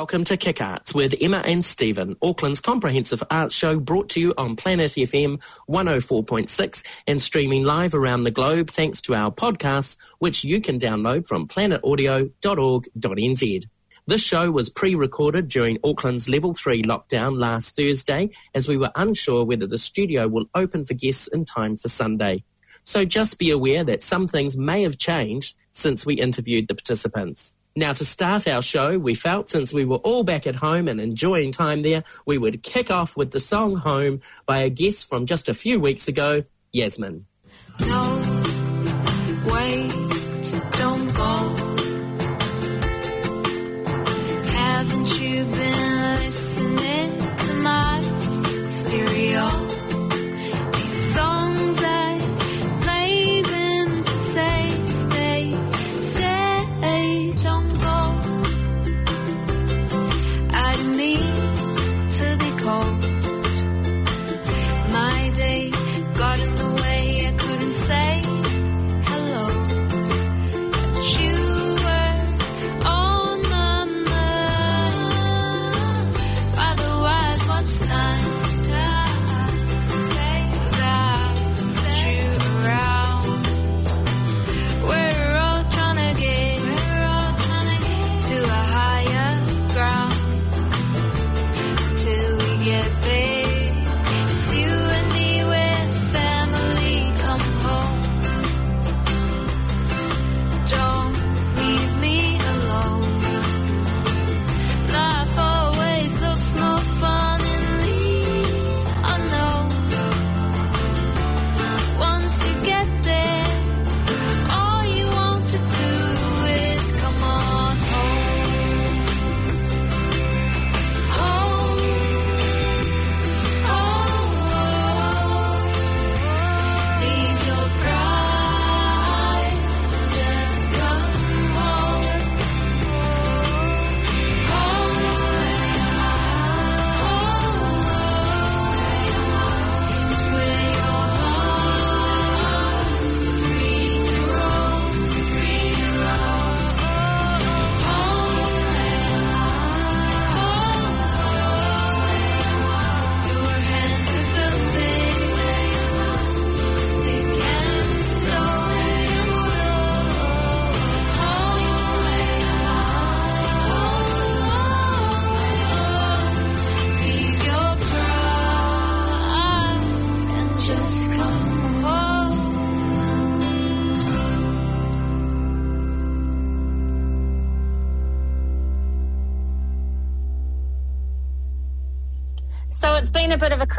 welcome to Kick Arts with Emma and Stephen, Auckland's comprehensive arts show brought to you on Planet FM 104.6 and streaming live around the globe thanks to our podcasts, which you can download from planetaudio.org.nz. This show was pre-recorded during Auckland's level 3 lockdown last Thursday as we were unsure whether the studio will open for guests in time for Sunday. So just be aware that some things may have changed since we interviewed the participants. Now, to start our show, we felt since we were all back at home and enjoying time there, we would kick off with the song Home by a guest from just a few weeks ago, Yasmin. No, don't go.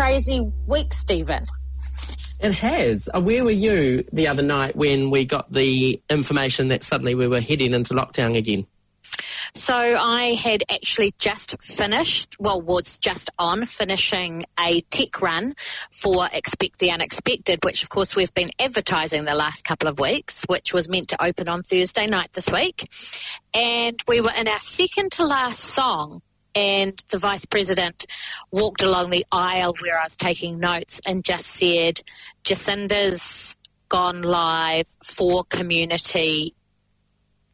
Crazy week, Stephen. It has. Uh, Where were you the other night when we got the information that suddenly we were heading into lockdown again? So I had actually just finished, well, was just on finishing a tech run for Expect the Unexpected, which of course we've been advertising the last couple of weeks, which was meant to open on Thursday night this week. And we were in our second to last song. And the vice president walked along the aisle where I was taking notes and just said, Jacinda's gone live for community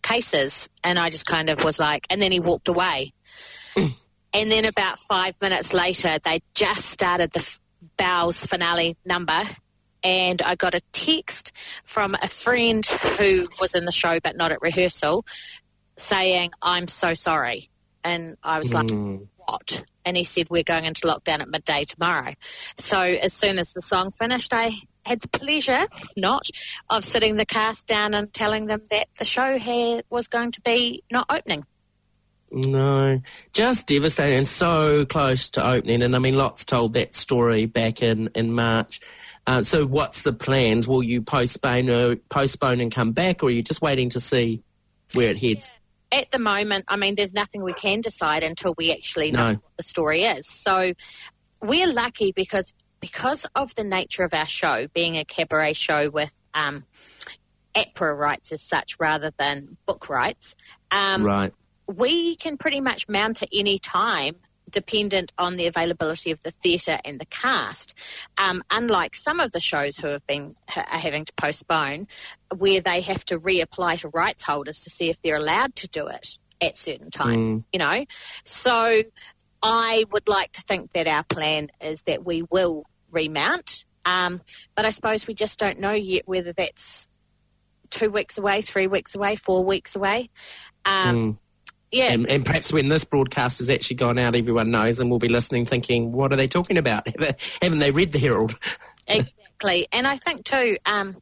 cases. And I just kind of was like, and then he walked away. and then about five minutes later, they just started the Bow's finale number. And I got a text from a friend who was in the show but not at rehearsal saying, I'm so sorry. And I was like, what? And he said, we're going into lockdown at midday tomorrow. So as soon as the song finished, I had the pleasure, not, of sitting the cast down and telling them that the show had, was going to be not opening. No, just devastating and so close to opening. And I mean, lots told that story back in, in March. Uh, so what's the plans? Will you postpone, or postpone and come back or are you just waiting to see where it heads? At the moment, I mean, there's nothing we can decide until we actually know No. what the story is. So we're lucky because because of the nature of our show being a cabaret show with um, APRA rights as such rather than book rights. Um, right. we can pretty much mount at any time dependent on the availability of the theatre and the cast. Um, unlike some of the shows who have been are having to postpone, where they have to reapply to rights holders to see if they're allowed to do it. at certain time, you know. So I would like to think that our plan is that we will remount, um, but I suppose we just don't know yet whether that's two weeks away, three weeks away, four weeks away. Um, Yeah, And, and perhaps when this broadcast has actually gone out, everyone knows and will be listening thinking, what are they talking about? Haven't they read the Herald? exactly. And I think too, um,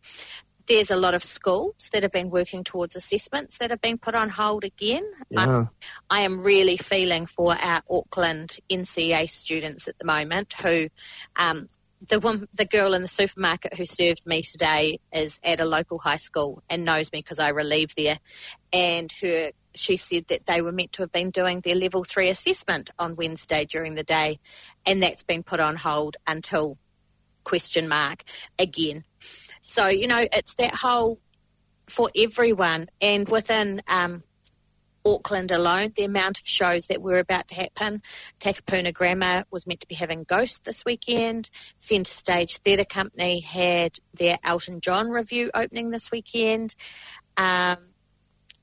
there's a lot of schools that have been working towards assessments that have been put on hold again. I, Yeah. I am really feeling for our Auckland NCEA students at the moment who. Um, the one, the girl in the supermarket who served me today is at a local high school and knows me because I relieve there. And her, she said that they were meant to have been doing their level three assessment on Wednesday during the day, and that's been put on hold until question mark again. So, you know, it's that whole for everyone and within um, Auckland alone, the amount of shows that were about to happen. Takapuna Grammar was meant to be having Ghost this weekend. Centre Stage Theatre Company had their Elton John revue opening this weekend. Um,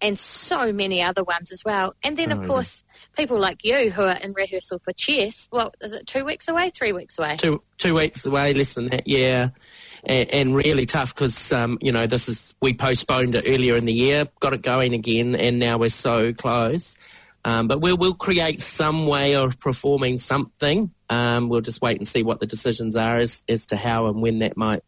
and so many other ones as well. And then, Oh, of yeah. course, people like you who are in rehearsal for chess. Well, is it two weeks away, three weeks away? two two weeks away, less than that, yeah, and, and really tough because um, you know this is we postponed it earlier in the year, got it going again, and now we're so close. Um, but we'll we'll create some way of performing something. Um, we'll just wait and see what the decisions are as as to how and when that might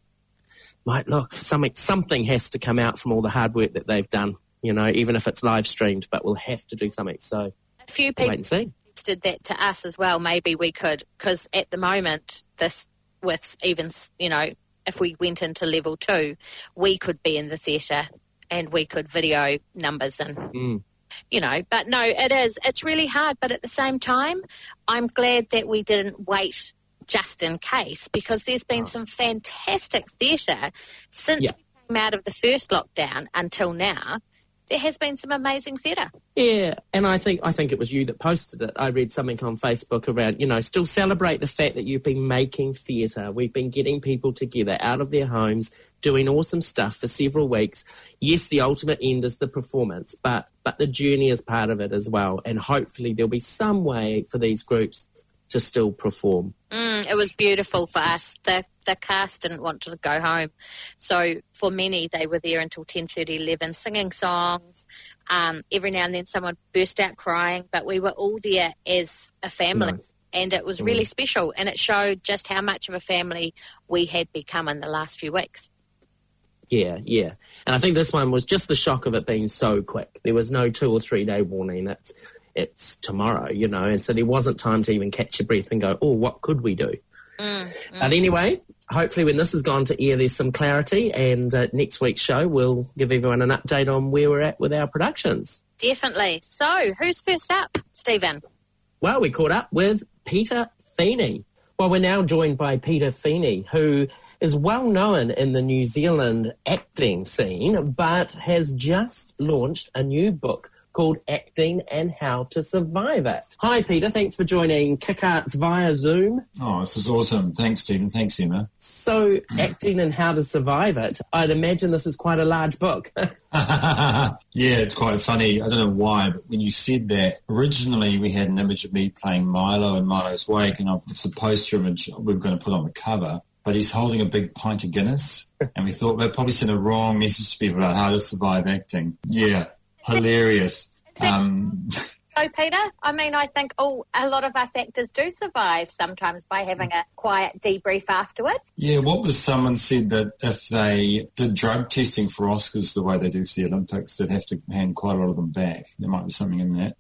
might look. Something something has to come out from all the hard work that they've done. You know, even if it's live streamed, but we'll have to do something. So A few wait people and see. suggested that to us as well. Maybe we could, because at the moment, this with even you know, if we went into level two, we could be in the theatre and we could video numbers and Mm. you know. But no, it is. It's really hard. But at the same time, I'm glad that we didn't wait just in case because there's been some fantastic theatre since Yeah. we came out of the first lockdown until now. There has been some amazing theatre. Yeah, and I think I think it was you that posted it. I read something on Facebook around, you know, still celebrate the fact that you've been making theatre. We've been getting people together out of their homes, doing awesome stuff for several weeks. Yes, the ultimate end is the performance, but but the journey is part of it as well. And hopefully there'll be some way for these groups to still perform. Mm, it was beautiful for us. The the cast didn't want to go home, so for many they were there until 10, 11, singing songs. Um, every now and then someone burst out crying, but we were all there as a family, Nice. and it was really special. And it showed just how much of a family we had become in the last few weeks. Yeah, yeah. And I think this one was just the shock of it being so quick. There was no two or three day warning. It's it's tomorrow, you know, and so there wasn't time to even catch your breath and go, oh, what could we do? But anyway, hopefully when this has gone to air, there's some clarity, and uh, next week's show we'll give everyone an update on where we're at with our productions. Definitely. So, who's first up, Stephen? Well, we caught up with Peter Feeney. Well, we're now joined by Peter Feeney, who is well known in the New Zealand acting scene, but has just launched a new book called Acting and How to Survive It. Hi, Peter. Thanks for joining Kick Arts via Zoom. Oh, this is awesome. Thanks, Stephen. Thanks, Emma. So, Acting and How to Survive It, I'd imagine this is quite a large book. yeah, it's quite funny. I don't know why, but when you said that, originally we had an image of me playing Milo in Milo's Wake, and it's a poster image we are going to put on the cover. But he's holding a big pint of Guinness, and we thought we'd probably send a wrong message to people about how to survive acting. Yeah, hilarious. Um, So, Peter, I mean, I think oh, a lot of us actors do survive sometimes by having a quiet debrief afterwards. Yeah, what was someone said that if they did drug testing for Oscars the way they do for the Olympics, they'd have to hand quite a lot of them back. There might be something in that.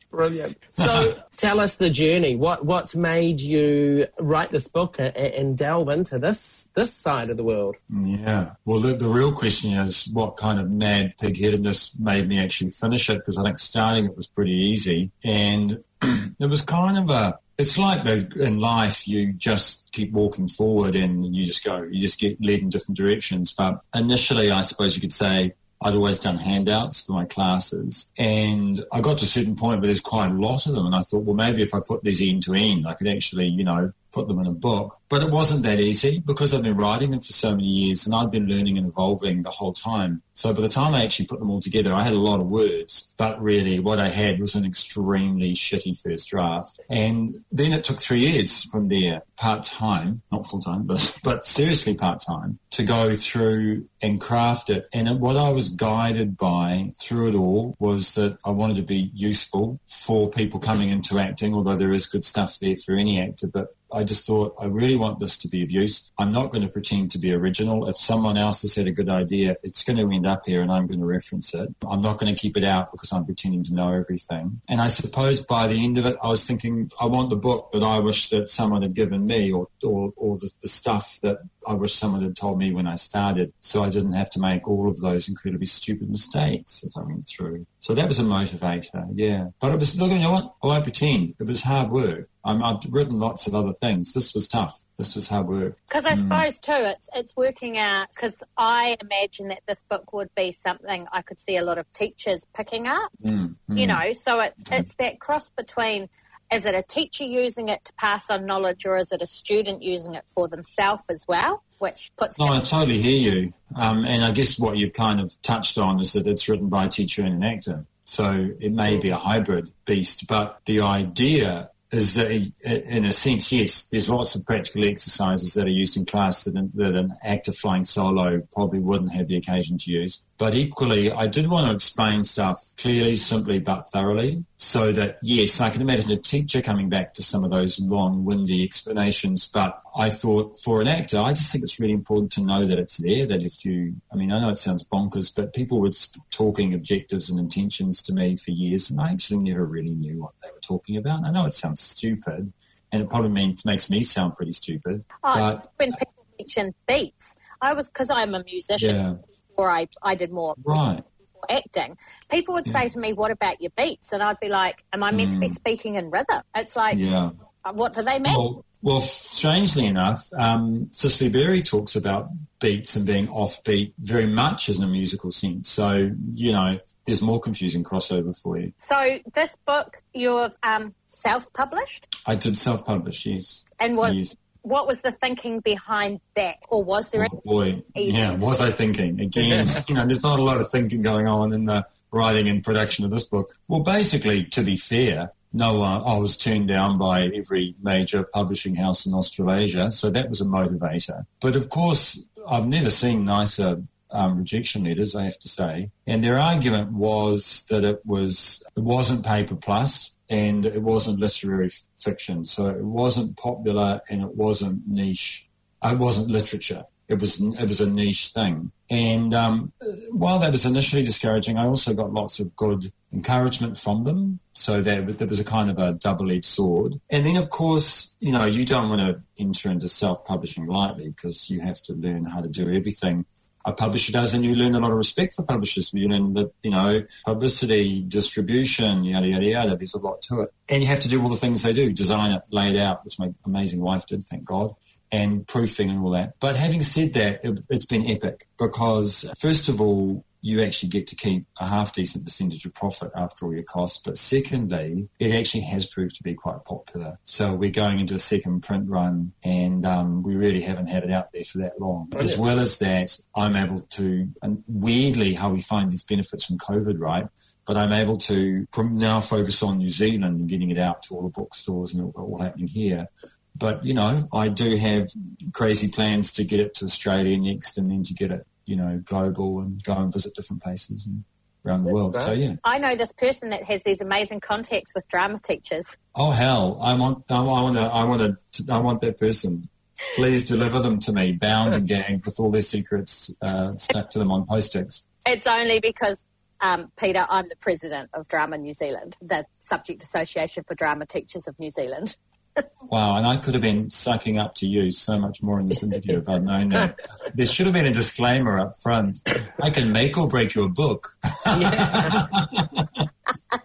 Brilliant. So, tell us the journey. What what's made you write this book and, and delve into this this side of the world? Yeah. Well, the, the real question is what kind of mad pig-headedness made me actually finish it? Because I think starting it was pretty easy, and it was kind of a. It's like in life, you just keep walking forward and you just go, you just get led in different directions. But initially, I suppose you could say I'd always done handouts for my classes. And I got to a certain point where there's quite a lot of them. And I thought, well, maybe if I put these end to end, I could actually, you know, put them in a book. But it wasn't that easy because I've been writing them for so many years and I'd been learning and evolving the whole time. So by the time I actually put them all together, I had a lot of words, but really what I had was an extremely shitty first draft. And then it took three years from there, part time, not full time, but, but seriously part time, to go through and craft it. And what I was guided by through it all was that I wanted to be useful for people coming into acting, although there is good stuff there for any actor, but I just thought, I really want this to be of use. I'm not going to pretend to be original. If someone else has had a good idea, it's going to end up here and I'm going to reference it. I'm not going to keep it out because I'm pretending to know everything. And I suppose by the end of it, I was thinking, I want the book that I wish that someone had given me or, or, or the, the stuff that I wish someone had told me when I started so I didn't have to make all of those incredibly stupid mistakes as I went through. So that was a motivator, yeah. But it was, look, you know what? I won't pretend. It was hard work. I'm, I've written lots of other things. This was tough. This was hard work. Because I suppose too, it's it's working out. Because I imagine that this book would be something I could see a lot of teachers picking up. Mm, You mm. know, so it's it's that cross between. Is it a teacher using it to pass on knowledge, or is it a student using it for themselves as well? Which puts No, I totally hear you. Um, and I guess what you've kind of touched on is that it's written by a teacher and an actor. So it may be a hybrid beast, but the idea is that in a sense, yes, there's lots of practical exercises that are used in class that an, that an actor flying solo probably wouldn't have the occasion to use. But equally, I did want to explain stuff clearly, simply, but thoroughly so that, yes, I can imagine a teacher coming back to some of those long, windy explanations. But I thought for an actor, I just think it's really important to know that it's there, that if you, I mean, I know it sounds bonkers, but people were talking objectives and intentions to me for years, and I actually never really knew what they were talking about. I know it sounds stupid, and it probably means, makes me sound pretty stupid, Oh, but when people mention beats, I was because I'm a musician, yeah, or I I did more right. acting. People would say to me, "What about your beats?" And I'd be like, "Am I meant to be speaking in rhythm?" It's like, Yeah. what do they mean? Well, well, strangely enough, um, Cicely Berry talks about beats and being offbeat very much as in a musical sense. So, you know, there's more confusing crossover for you. So this book you've um, self-published, I did self-publish, yes. and was Yes. What was the thinking behind that, or was there? Oh, boy, Easy. yeah, was I thinking? Again, you know, there's not a lot of thinking going on in the writing and production of this book. Well, basically, to be fair, no, uh, I was turned down by every major publishing house in Australasia, so that was a motivator. But of course, I've never seen nicer um, rejection letters, I have to say. And their argument was that it was it wasn't paper plus and it wasn't literary f- fiction, so it wasn't popular and it wasn't niche. It wasn't literature. It was it was a niche thing. And um, while that was initially discouraging, I also got lots of good encouragement from them. So there, there was a kind of a double-edged sword. And then, of course, you know, you don't want to enter into self-publishing lightly because you have to learn how to do everything a publisher does, and you learn a lot of respect for publishers. You learn that, you know, publicity, distribution, yada, yada, yada. There's a lot to it. And you have to do all the things they do, design it, lay it out, which my amazing wife did, thank God, and proofing and all that. But having said that, it, it's been epic because, first of all, you actually get to keep a half decent percentage of profit after all your costs. But secondly, it actually has proved to be quite popular. So we're going into a second print run and um, we really haven't had it out there for that long. As well as that, I'm able to, and weirdly how we find these benefits from COVID, right? But I'm able to from now focus on New Zealand and getting it out to all the bookstores and all, all happening here. But, you know, I do have crazy plans to get it to Australia next and then to get it you know, global and go and visit different places and around the world. So yeah. I know this person that has these amazing contacts with drama teachers. Oh hell, I want, I want to, I want to, I want that person. Please deliver them to me, bound and gagged, with all their secrets uh, stuck to them on post-its. It's only because, um, Peter, I'm the president of Drama New Zealand, the Subject Association for Drama Teachers of New Zealand. Wow, and I could have been sucking up to you so much more in this interview if I'd known that. There should have been a disclaimer up front. I can make or break your book.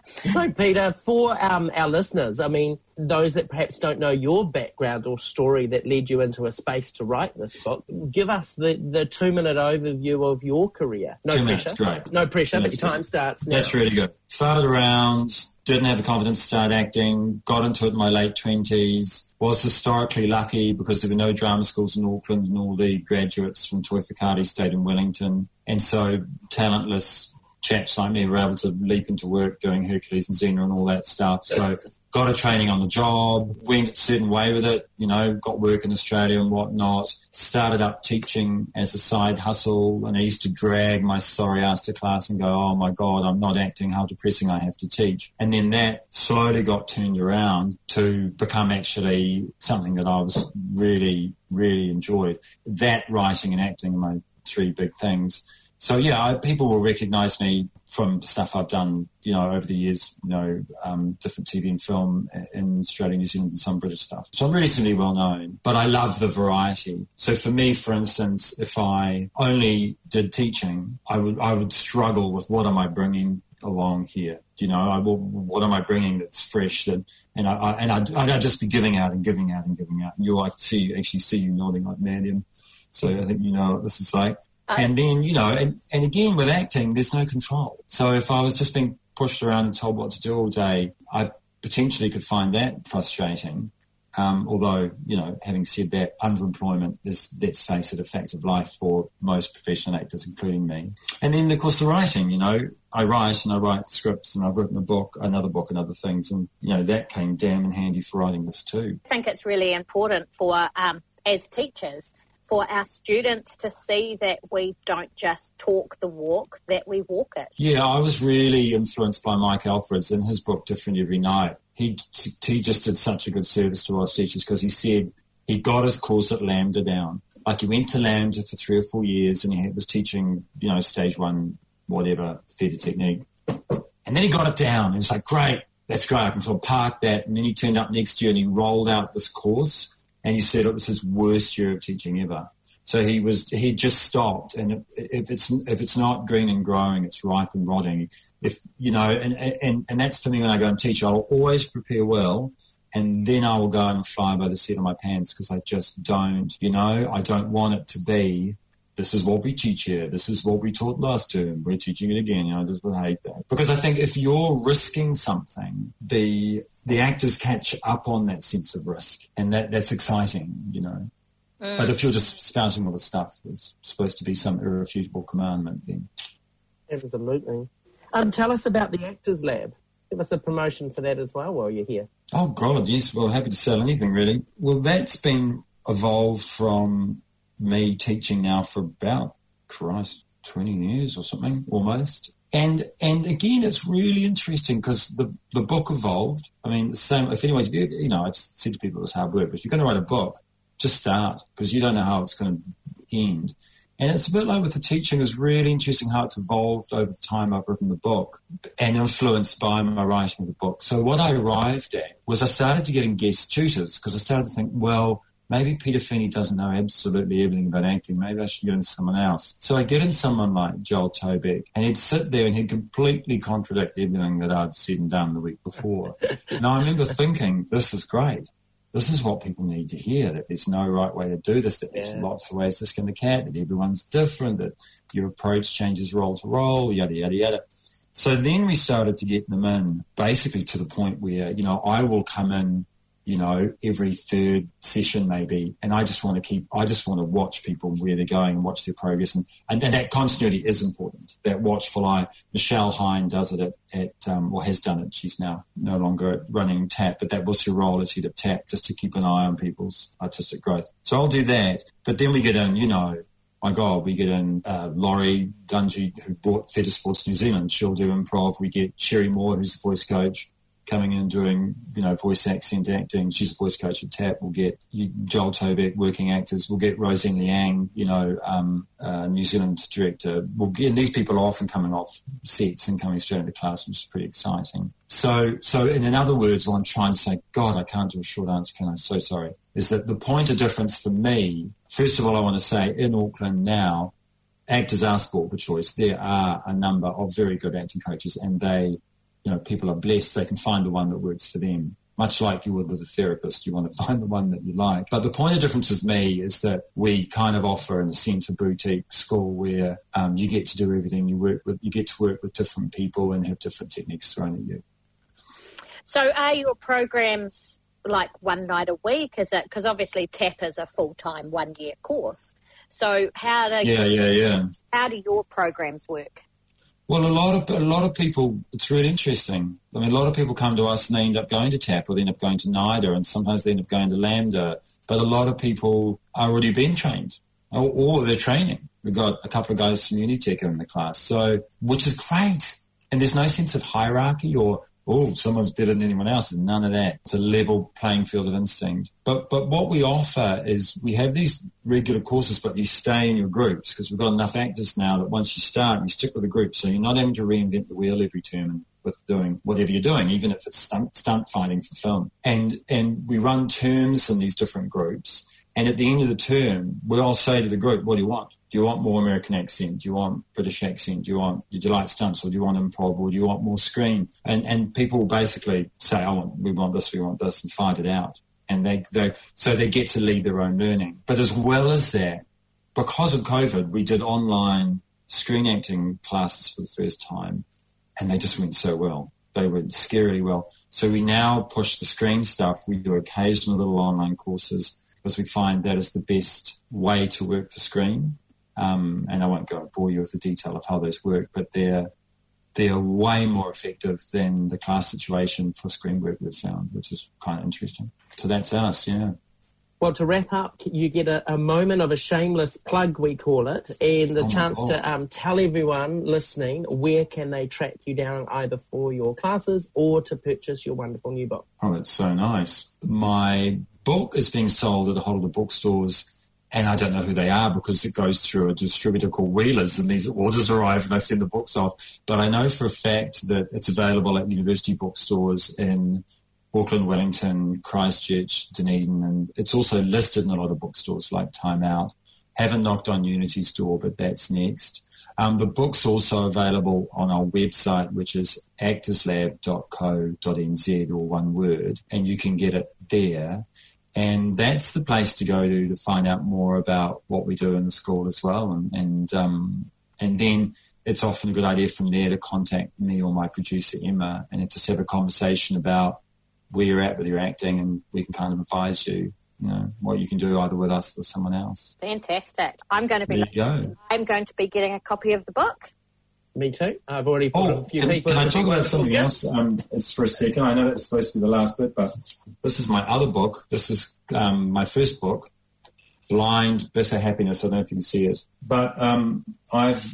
So, Peter, for um, our listeners, I mean, those that perhaps don't know your background or story that led you into a space to write this book, give us the, the two minute overview of your career. No Two pressure. minutes, great. No pressure, but That's your good. time starts now. That's really good. Farted around, didn't have the confidence to start acting, got into it in my late 20s, was historically lucky because there were no drama schools in Auckland and all the graduates from Toi Whakaari stayed in Wellington. And so talentless chaps like me were able to leap into work doing Hercules and Xena and all that stuff. So got a training on the job, went a certain way with it, you know, got work in Australia and whatnot, started up teaching as a side hustle and I used to drag my sorry ass to class and go, oh my God, I'm not acting, how depressing I have to teach. And then that slowly got turned around to become actually something that I was really, really enjoyed. That writing and acting are my three big things. So yeah, I, people will recognise me from stuff I've done, you know, over the years, you know, um, different TV and film in Australia, New Zealand, and some British stuff. So I'm reasonably well known, but I love the variety. So for me, for instance, if I only did teaching, I would I would struggle with what am I bringing along here. You know, I what am I bringing that's fresh? That and I, I and I'd, I'd, just be giving out and giving out and giving out. You, I see actually see you nodding like Mandian. So I think you know what this is like and then, you know, and, and again with acting, there's no control. So if I was just being pushed around and told what to do all day, I potentially could find that frustrating. Um, although, you know, having said that, underemployment is, let's face it, a fact of life for most professional actors, including me. And then, of course, the writing, you know, I write and I write scripts and I've written a book, another book and other things. And, you know, that came damn in handy for writing this too. I think it's really important for, um, as teachers, for our students to see that we don't just talk the walk, that we walk it. Yeah, I was really influenced by Mike Alfreds in his book Different Every Night. He, he just did such a good service to our teachers because he said he got his course at LAMDA down. Like he went to LAMDA for three or four years and he was teaching, you know, stage one, whatever, theatre technique. And then he got it down. He was like, great, that's great. I can sort of park that. And then he turned up next year and he rolled out this course and he said it was his worst year of teaching ever. So he was he just stopped, and if it's if it's not green and growing, it's ripe and rotting. If you know, and and and that's for me when I go and teach. I'll always prepare well, and then I will go and fly by the seat of my pants because I just don't, you know, I don't want it to be. This is what we teach here. This is what we taught last term. We're teaching it again. You know, I just would hate that because I think if you're risking something, the the actors catch up on that sense of risk, and that that's exciting. You know. Mm. But if you're just spouting all the stuff that's supposed to be some irrefutable commandment, then. Absolutely. Um, tell us about the Actors Lab. Give us a promotion for that as well while you're here. Oh, God, yes. Well, happy to sell anything, really. Well, that's been evolved from me teaching now for about, Christ, 20 years or something, almost. And and again, it's really interesting because the, the book evolved. I mean, the same. If anyone, you know, I've said to people it's hard work, but if you're going to write a book, just start because you don't know how it's going to end. And it's a bit like with the teaching, it's really interesting how it's evolved over the time I've written the book and influenced by my writing of the book. So what I arrived at was I started to getting guest tutors because I started to think, well, maybe Peter Feeney doesn't know absolutely everything about acting. Maybe I should get in someone else. So I get in someone like Joel Tobeck and he'd sit there and he'd completely contradict everything that I'd said and done the week before. and I remember thinking, this is great this is what people need to hear that there's no right way to do this, that there's yeah. lots of ways to skin a cat, that everyone's different, that your approach changes role to role, yada, yada, yada. So then we started to get them in basically to the point where, you know, I will come in you know, every third session maybe. And I just want to keep, I just want to watch people where they're going and watch their progress. And, and, and that continuity is important, that watchful eye. Michelle Hine does it at, at um, or has done it. She's now no longer running TAP, but that was her role as head of TAP, just to keep an eye on people's artistic growth. So I'll do that. But then we get in, you know, my God, we get in uh, Lori Dungey, who brought Theatre Sports New Zealand. She'll do improv. We get Sherry Moore, who's the voice coach coming in doing, you know, voice accent acting. She's a voice coach at TAP. We'll get Joel Tobeck, working actors. We'll get Roseanne Liang, you know, um, uh, New Zealand director. We'll get, and these people are often coming off sets and coming straight into class, which is pretty exciting. So, so, and in other words, what I'm trying to say, God, I can't do a short answer, can I? So sorry. Is that the point of difference for me? First of all, I want to say in Auckland now, actors are sport for choice. There are a number of very good acting coaches, and they you know, people are blessed. They can find the one that works for them. Much like you would with a therapist, you want to find the one that you like. But the point of difference with me is that we kind of offer, in a a boutique school where um, you get to do everything. You work with, you get to work with different people and have different techniques thrown at you. So, are your programs like one night a week? Is it because obviously TAP is a full time one year course? So how do Yeah, yeah, yeah. how do your programs work? Well, a lot of a lot of people. It's really interesting. I mean, a lot of people come to us and they end up going to TAP, or they end up going to NIDA, and sometimes they end up going to LAMDA. But a lot of people are already been trained, or, or they're training. We've got a couple of guys from Unitec in the class, so which is great. And there's no sense of hierarchy or oh, someone's better than anyone else. There's none of that. It's a level playing field of instinct. But but what we offer is we have these regular courses, but you stay in your groups because we've got enough actors now that once you start, you stick with the group. So you're not having to reinvent the wheel every term with doing whatever you're doing, even if it's stunt, stunt fighting for film. And and we run terms in these different groups. And at the end of the term, we all say to the group, what do you want? Do you want more American accent? Do you want British accent? Do you want, did you like stunts or do you want improv or do you want more screen? And, and people basically say, I want, we want this, we want this and find it out. And they, they, so they get to lead their own learning. But as well as that, because of COVID, we did online screen acting classes for the first time and they just went so well. They went scarily well. So we now push the screen stuff. We do occasional little online courses because we find that is the best way to work for screen. Um, and I won't go and bore you with the detail of how those work, but they're they're way more effective than the class situation for screen work we've found, which is kind of interesting. So that's us, yeah. Well, to wrap up, you get a, a moment of a shameless plug, we call it, and the Oh chance to um, tell everyone listening where can they track you down either for your classes or to purchase your wonderful new book. Oh, that's so nice. My book is being sold at a whole lot of bookstores, and I don't know who they are because it goes through a distributor called Wheelers, and these orders arrive and I send the books off. But I know for a fact that it's available at university bookstores in Auckland, Wellington, Christchurch, Dunedin, and it's also listed in a lot of bookstores like Time Out. Haven't knocked on Unity store, but that's next. Um, the book's also available on our website, which is actorslab.co.nz or one word, and you can get it there. And that's the place to go to to find out more about what we do in the school as well. And and um, and then it's often a good idea from there to contact me or my producer Emma and just have a conversation about where you're at with your acting, and we can kind of advise you, you know, what you can do either with us or someone else. Fantastic. I'm going to There be you go. I'm going to be getting a copy of the book. Me too. I've already put Oh, a few can, people. can I talk about something else? Um, it's for a second. I know that's supposed to be the last bit, but this is my other book. This is um, my first book, Blind Bitter Happiness. I don't know if you can see it, but um, I've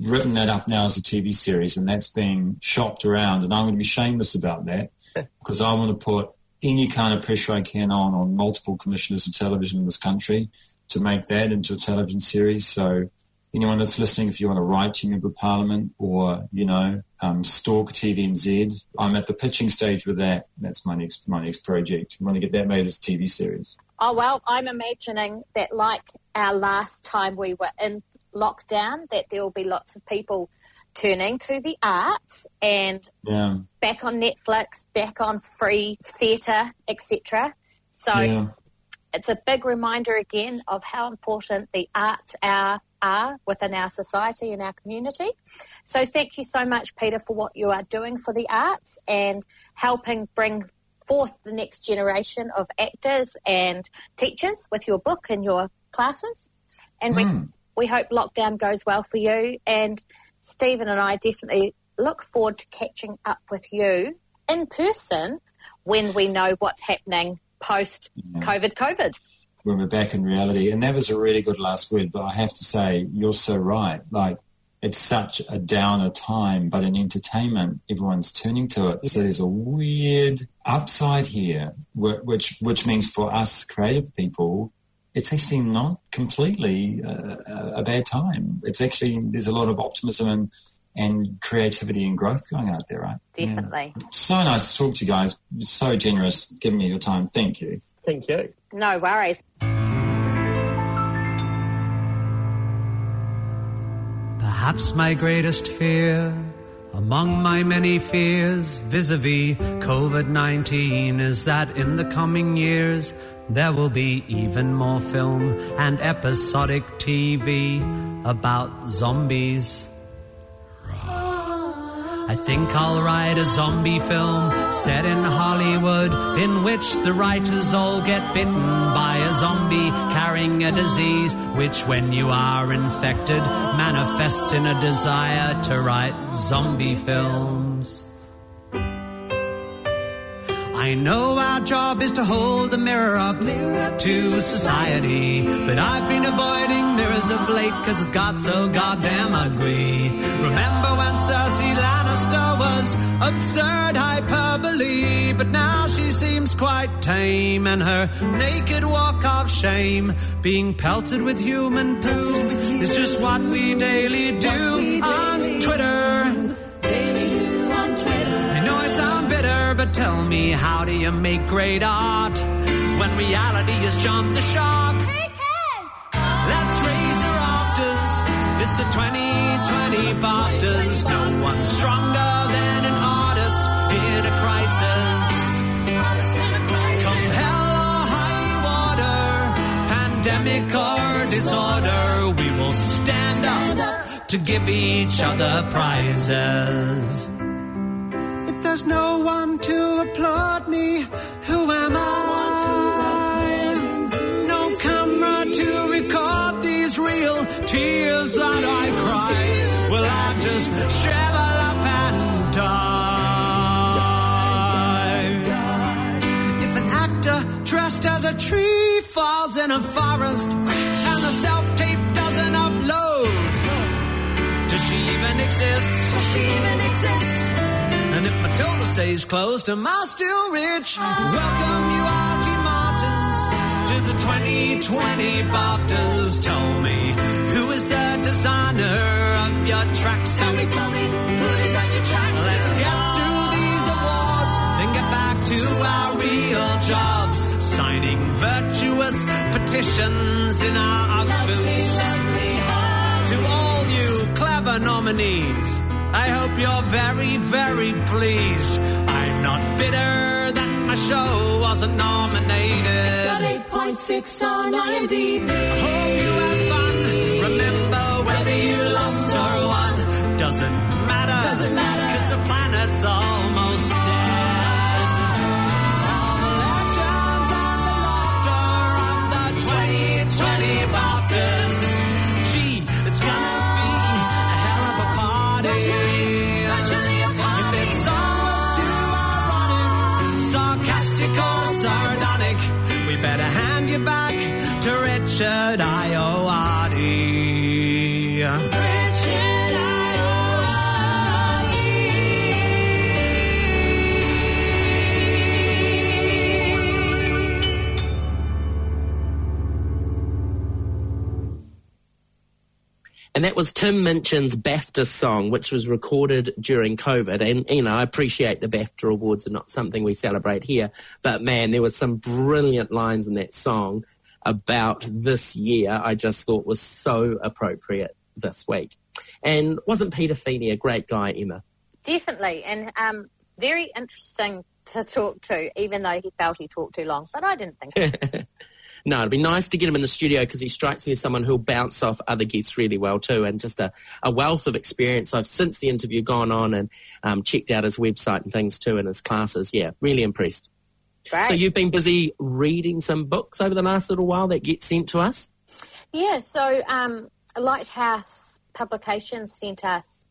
written that up now as a TV series, and that's being shopped around. And I'm going to be shameless about that because I want to put any kind of pressure I can on on multiple commissioners of television in this country to make that into a television series. So anyone that's listening, if you want to write to member of parliament or, you know, um, stalk TVNZ, I'm at the pitching stage with that. That's my next, my next project. I want to get that made as a TV series. Oh well, I'm imagining that like our last time we were in lockdown, that there will be lots of people turning to the arts and Yeah. back on Netflix, back on free theatre, etc. So yeah. it's a big reminder again of how important the arts are, are within our society and our community. So thank you so much, Peter, for what you are doing for the arts and helping bring forth the next generation of actors and teachers with your book and your classes. And we, Mm. we hope lockdown goes well for you. And Stephen and I definitely look forward to catching up with you in person when we know what's happening post COVID COVID. When we're back in reality. And that was a really good last word, but I have to say, you're so right. Like, it's such a downer time, but in entertainment, everyone's turning to it. So there's a weird upside here, which which means for us creative people, it's actually not completely uh, a bad time. It's actually there's a lot of optimism and and creativity and growth going out there, right? Yeah. Definitely. So nice to talk to you guys. You're so generous giving me your time. Thank you. Thank you. No worries. Perhaps my greatest fear among my many fears vis-a-vis COVID-19 is that in the coming years there will be even more film and episodic TV about zombies. I think I'll write a zombie film set in Hollywood in which the writers all get bitten by a zombie carrying a disease which, when you are infected, manifests in a desire to write zombie films. I know our job is to hold the mirror up, to society. But I've been avoiding mirrors of late because it's got so goddamn ugly. Remember when Cersei Lannister was absurd hyperbole? But now she seems quite tame and her naked walk of shame, being pelted with human poo, is just what we daily do on Twitter. I know I sound bitter, but tell me, how do you make great art when reality is jumped to shock? The 2020 BAFTAs. No one's stronger than an artist in a crisis. Comes hell or high water, pandemic or disorder, we will stand up to give each other prizes. If there's no one to applaud me, who am I? That I cry. Well, I just shrivel up and die. If an actor dressed as a tree falls in a forest and the self-tape doesn't upload, does she even exist? Does she even exist? And if Matilda stays closed, am I still rich? Welcome you all, to the 2020 BAFTAs. Tell me, who is the designer of your tracksuit? Tell me, tell me, who designed your tracksuit? Let's get through these awards and get back to our real jobs. Signing virtuous petitions in our outfits. To all you clever nominees, I hope you're very, very pleased. I'm not bitter show wasn't nominated. It's got 8.6 on IMDb. I hope you had fun. Remember whether you lost or won. Doesn't matter. Doesn't matter. Cause the planet's almost And that was Tim Minchin's BAFTA song, which was recorded during COVID. And, you know, I appreciate the BAFTA awards are not something we celebrate here. But man, there was some brilliant lines in that song about this year I just thought was so appropriate this week. And wasn't Peter Feeney a great guy, Emma? Definitely, and um, very interesting to talk to, even though he felt he talked too long. But I didn't think. No, it'd be nice to get him in the studio because he strikes me as someone who'll bounce off other guests really well too, and just a, a wealth of experience. I've since the interview gone on and um, checked out his website and things too, and his classes. Yeah, really impressed. Great. So you've been busy reading some books over the last little while that get sent to us. Yeah, so um, Lighthouse Publications sent us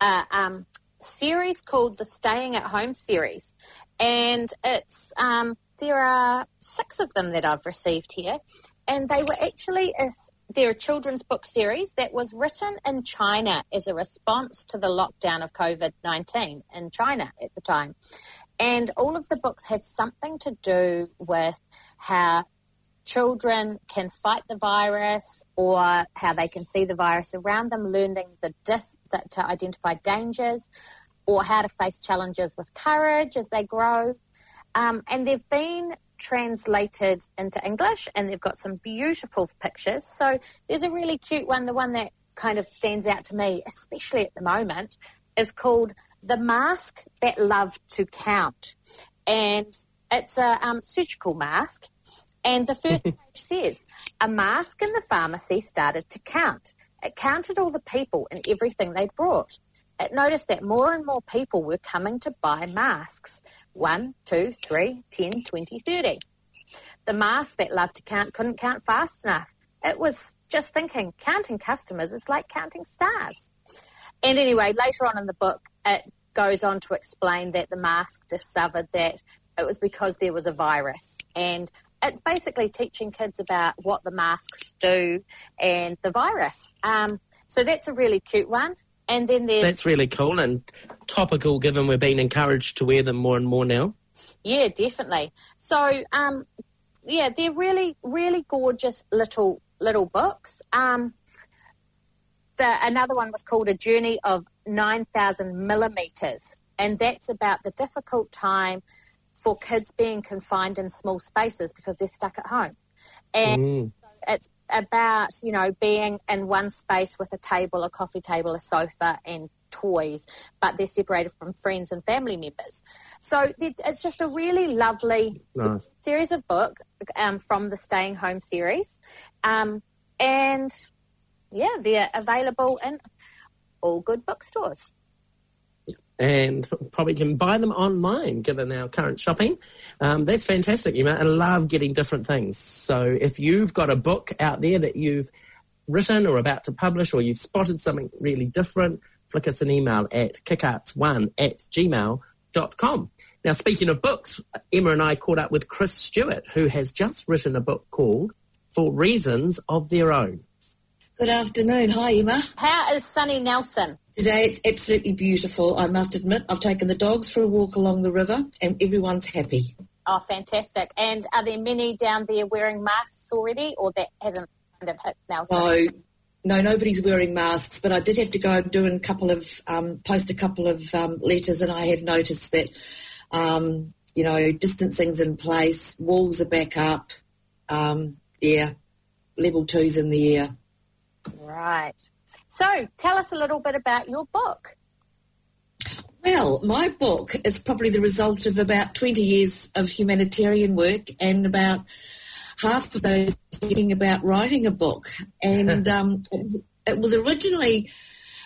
a um, series called the Staying at Home series, and it's um, there are six of them that I've received here, and they were actually a, they're a children's book series that was written in China as a response to the lockdown of COVID nineteen in China at the time, and all of the books have something to do with how children can fight the virus or how they can see the virus around them, learning the dis- to identify dangers or how to face challenges with courage as they grow. Um, and they've been translated into English and they've got some beautiful pictures. So there's a really cute one, the one that kind of stands out to me, especially at the moment, is called The Mask That Loved to Count. And it's a um, surgical mask. And the first page says, a mask in the pharmacy started to count. It counted all the people and everything they'd brought. It noticed that more and more people were coming to buy masks. One, two, three, ten, twenty, thirty. The mask that loved to count couldn't count fast enough. It was just thinking, counting customers is like counting stars. And anyway, later on in the book, it goes on to explain that the mask discovered that it was because there was a virus. And it's basically teaching kids about what the masks do and the virus. Um, so that's a really cute one. And then there's That's really cool and topical given we're being encouraged to wear them more and more now. Yeah, definitely. So, um, yeah, they're really, really gorgeous little little books. Um, the another one was called A Journey of Nine Thousand Millimeters, and that's about the difficult time for kids being confined in small spaces because they're stuck at home, and Mm. it's about you know being in one space with a table, a coffee table, a sofa, and toys, but they're separated from friends and family members. So it's just a really lovely Nice. series of book um, from the Staying Home series, um, and yeah, they're available in all good bookstores. And probably can buy them online given our current shopping. Um, that's fantastic, Emma. I love getting different things. So if you've got a book out there that you've written or about to publish or you've spotted something really different, flick us an email at kickarts1 at gmail.com. Now, speaking of books, Emma and I caught up with Chris Stewart, who has just written a book called For Reasons of Their Own. Good afternoon. Hi, Emma. How is Sunny Nelson? Today it's absolutely beautiful. I must admit, I've taken the dogs for a walk along the river and everyone's happy. Oh, fantastic! And are there many down there wearing masks already, or that hasn't kind of hit Nelson? No, no, nobody's wearing masks, but I did have to go and do a couple of, um, post a couple of um, letters and I have noticed that, um, you know, distancing's in place, walls are back up, um, yeah, level two's in the air. Right. So, tell us a little bit about your book. Well, my book is probably the result of about 20 years of humanitarian work and about half of those thinking about writing a book. And um, it, was- it was originally,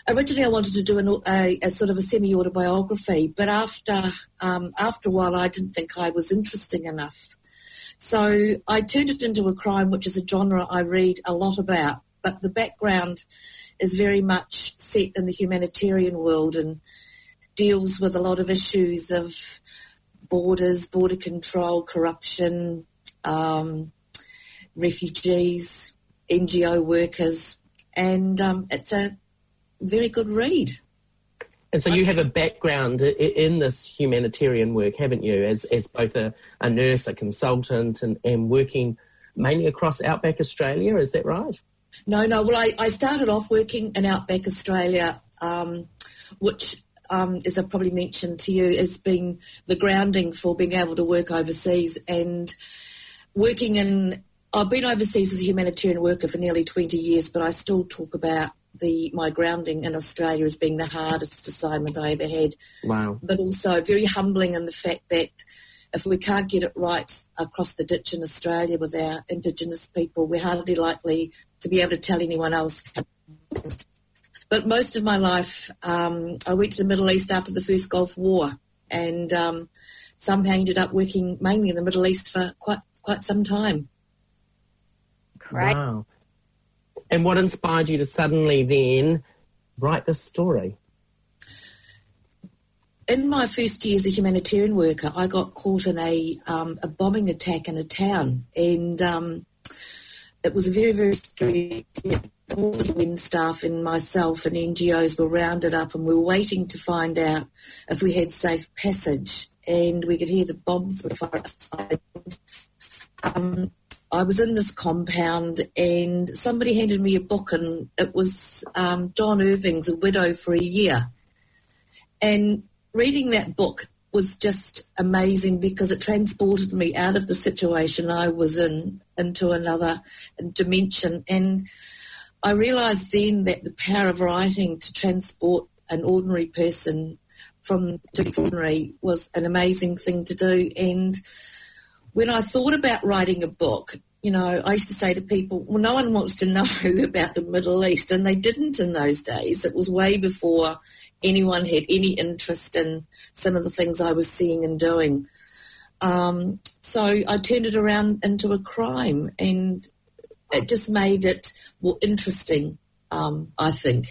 originally I wanted to do an, a, a sort of a semi-autobiography, but after, um, after a while I didn't think I was interesting enough. So I turned it into a crime, which is a genre I read a lot about, but the background is very much set in the humanitarian world and deals with a lot of issues of borders, border control, corruption, um, refugees, NGO workers, and um, it's a very good read. And so you have a background in this humanitarian work, haven't you, as, as both a, a nurse, a consultant, and, and working mainly across Outback Australia, is that right? No, no. Well, I, I started off working in Outback Australia, um, which, um, as I probably mentioned to you, has been the grounding for being able to work overseas and working in. I've been overseas as a humanitarian worker for nearly 20 years, but I still talk about the my grounding in Australia as being the hardest assignment I ever had Wow. but also very humbling in the fact that if we can't get it right across the ditch in Australia with our Indigenous people, we're hardly likely to be able to tell anyone else. But most of my life, um, I went to the Middle East after the first Gulf War, and um, somehow ended up working mainly in the Middle East for quite quite some time. Great. Wow. And what inspired you to suddenly then write this story? In my first year as a humanitarian worker, I got caught in a um, a bombing attack in a town, and um, it was a very very scary. All the UN staff and myself and NGOs were rounded up, and we were waiting to find out if we had safe passage, and we could hear the bombs fire outside. Um, I was in this compound, and somebody handed me a book, and it was um, John Irving's A Widow for a Year. And reading that book was just amazing because it transported me out of the situation I was in into another dimension. And I realised then that the power of writing to transport an ordinary person from to extraordinary was an amazing thing to do. And when I thought about writing a book, you know, I used to say to people, well, no one wants to know about the Middle East, and they didn't in those days. It was way before anyone had any interest in some of the things I was seeing and doing. Um, so I turned it around into a crime, and it just made it more interesting, um, I think.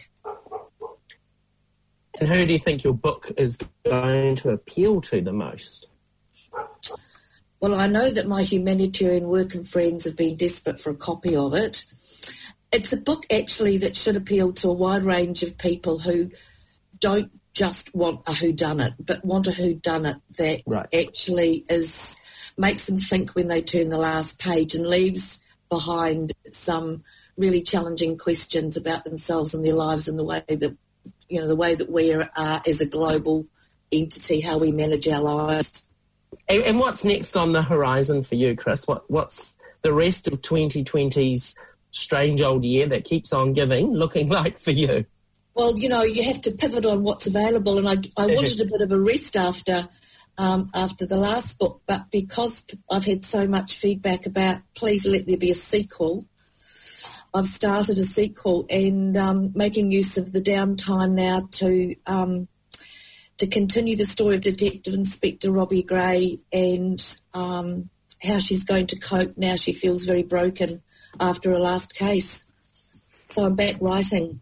And who do you think your book is going to appeal to the most? Well, I know that my humanitarian working friends have been desperate for a copy of it. It's a book actually that should appeal to a wide range of people who don't just want a who done it, but want a who done it that Right. actually is makes them think when they turn the last page and leaves behind some really challenging questions about themselves and their lives and the way that you know the way that we are uh, as a global entity, how we manage our lives. And, and what's next on the horizon for you, Chris? What, what's the rest of 2020's strange old year that keeps on giving looking like for you? Well, you know, you have to pivot on what's available, and I, I wanted a bit of a rest after um, after the last book, but because I've had so much feedback about please let there be a sequel, I've started a sequel and um, making use of the downtime now to um, to continue the story of Detective Inspector Robbie Gray and um, how she's going to cope now. She feels very broken after her last case, so I'm back writing.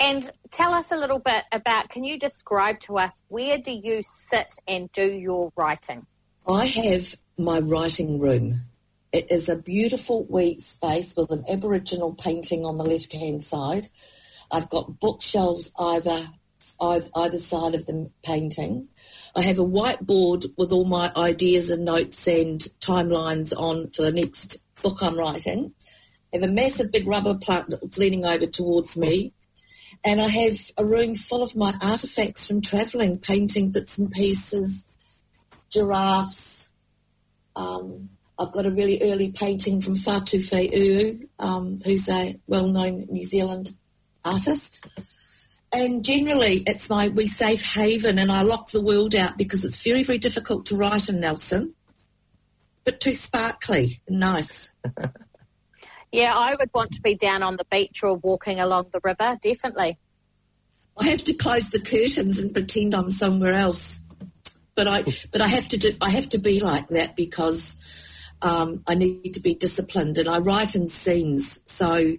And tell us a little bit about, can you describe to us where do you sit and do your writing? I have my writing room. It is a beautiful wee space with an Aboriginal painting on the left hand side. I've got bookshelves either either either side of the painting. I have a whiteboard with all my ideas and notes and timelines on for the next book I'm writing. I have a massive big rubber plant that's leaning over towards me. And I have a room full of my artifacts from travelling, painting bits and pieces, giraffes. Um, I've got a really early painting from Fatu Feu'u, um, who's a well-known New Zealand artist. And generally, it's my wee safe haven, and I lock the world out because it's very, very difficult to write in Nelson, but too sparkly and nice. Yeah, I would want to be down on the beach or walking along the river, definitely. I have to close the curtains and pretend I'm somewhere else. But I, but I have to do, I have to be like that because um, I need to be disciplined, and I write in scenes. So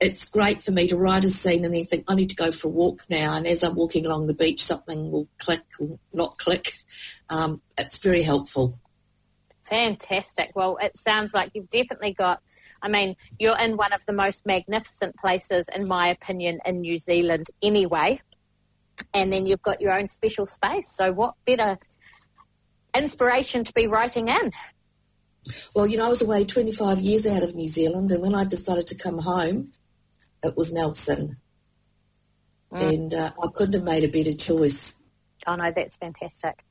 it's great for me to write a scene and then think I need to go for a walk now. And as I'm walking along the beach, something will click or not click. Um, it's very helpful. Fantastic. Well, it sounds like you've definitely got, I mean, you're in one of the most magnificent places, in my opinion, in New Zealand anyway. And then you've got your own special space. So, what better inspiration to be writing in? Well, you know, I was away 25 years out of New Zealand, and when I decided to come home, it was Nelson. And uh, I couldn't have made a better choice. Oh, no, that's fantastic.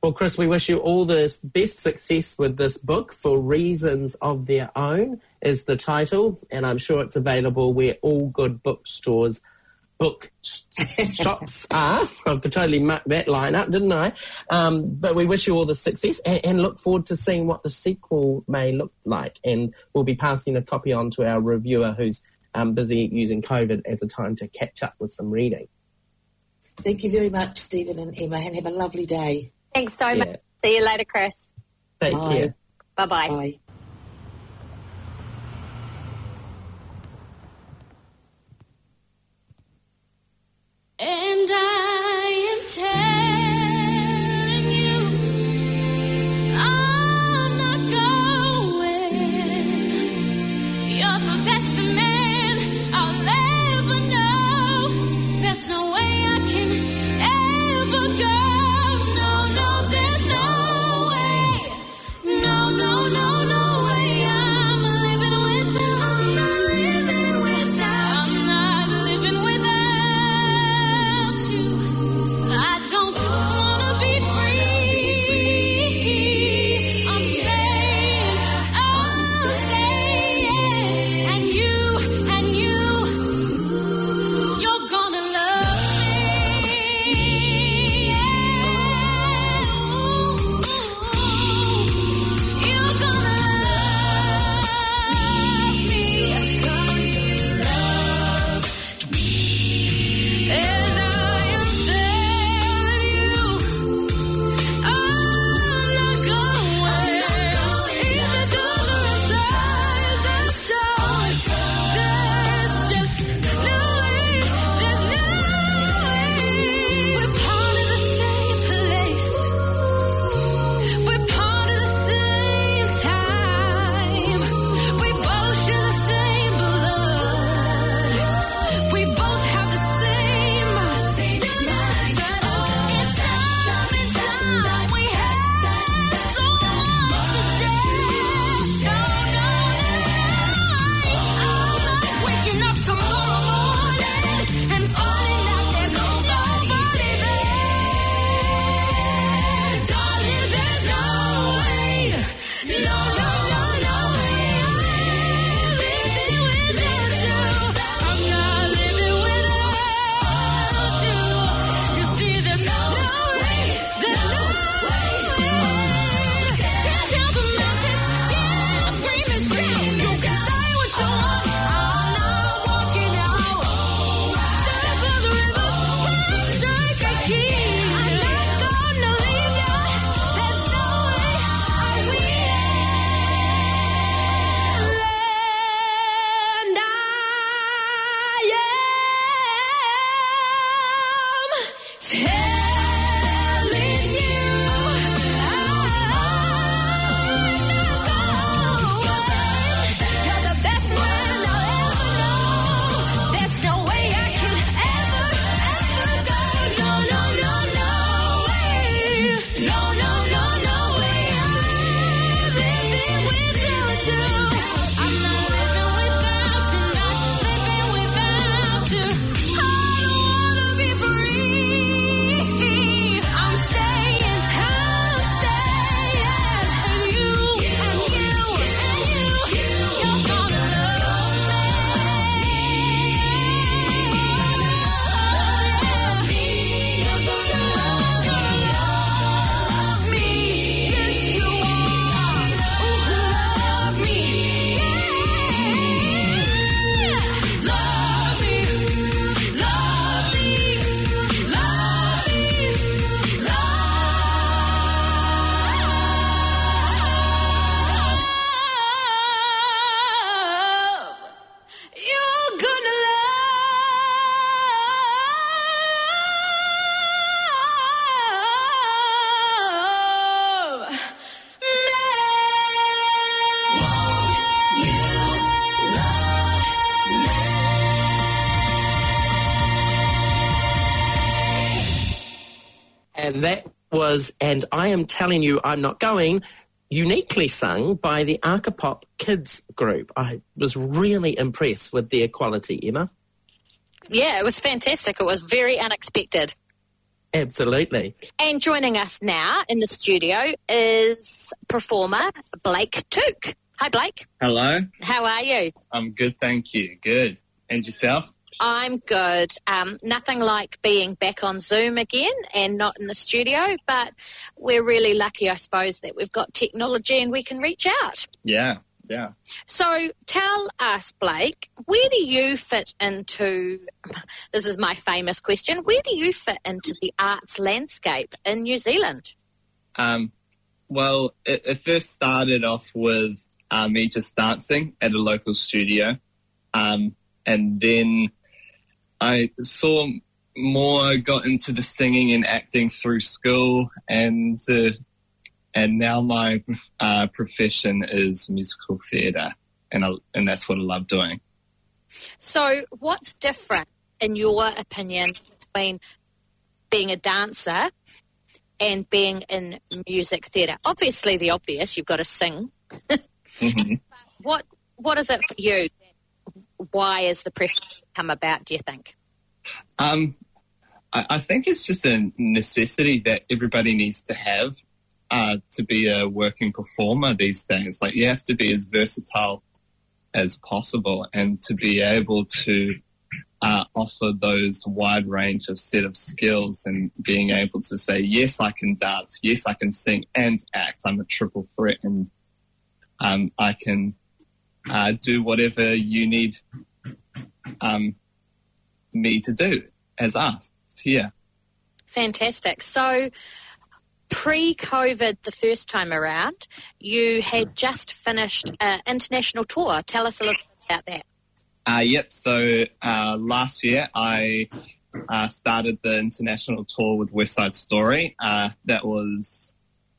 Well, Chris, we wish you all the best success with this book. For Reasons of Their Own is the title, and I'm sure it's available where all good bookstores, book shops are. I could totally muck that line up, didn't I? Um, but we wish you all the success and, and look forward to seeing what the sequel may look like. And we'll be passing a copy on to our reviewer who's um, busy using COVID as a time to catch up with some reading. Thank you very much, Stephen and Emma, and have a lovely day. Thanks so Yeah. much. See you later, Chris. Thank Bye. care. Bye bye. Bye. And I am telling that was, and I am telling you, I'm not going, uniquely sung by the Archipop Kids group. I was really impressed with their quality, Emma. Yeah, it was fantastic. It was very unexpected. Absolutely. And joining us now in the studio is performer Blake Tuke. Hi, Blake. Hello. How are you? I'm good, thank you. Good. And yourself? I'm good. Um, nothing like being back on Zoom again and not in the studio, but we're really lucky, I suppose, that we've got technology and we can reach out. Yeah, yeah. So tell us, Blake, where do you fit into this is my famous question where do you fit into the arts landscape in New Zealand? Um, well, it, it first started off with uh, me just dancing at a local studio. Um, and then I saw more, got into the singing and acting through school, and uh, and now my uh, profession is musical theatre, and I, and that's what I love doing. So, what's different, in your opinion, between being a dancer and being in music theatre? Obviously, the obvious, you've got to sing. hmm What What is it for you? Why has the preference come about, do you think? Um, I, I think it's just a necessity that everybody needs to have uh, to be a working performer these days. Like you have to be as versatile as possible and to be able to uh, offer those wide range of set of skills and being able to say, yes, I can dance, yes, I can sing and act. I'm a triple threat and um, I can uh, do whatever you need um, me to do as asked here. Fantastic. So, pre COVID, the first time around, you had just finished an international tour. Tell us a little bit about that. Uh, yep. So uh, last year I uh, started the international tour with West Side Story. Uh, that was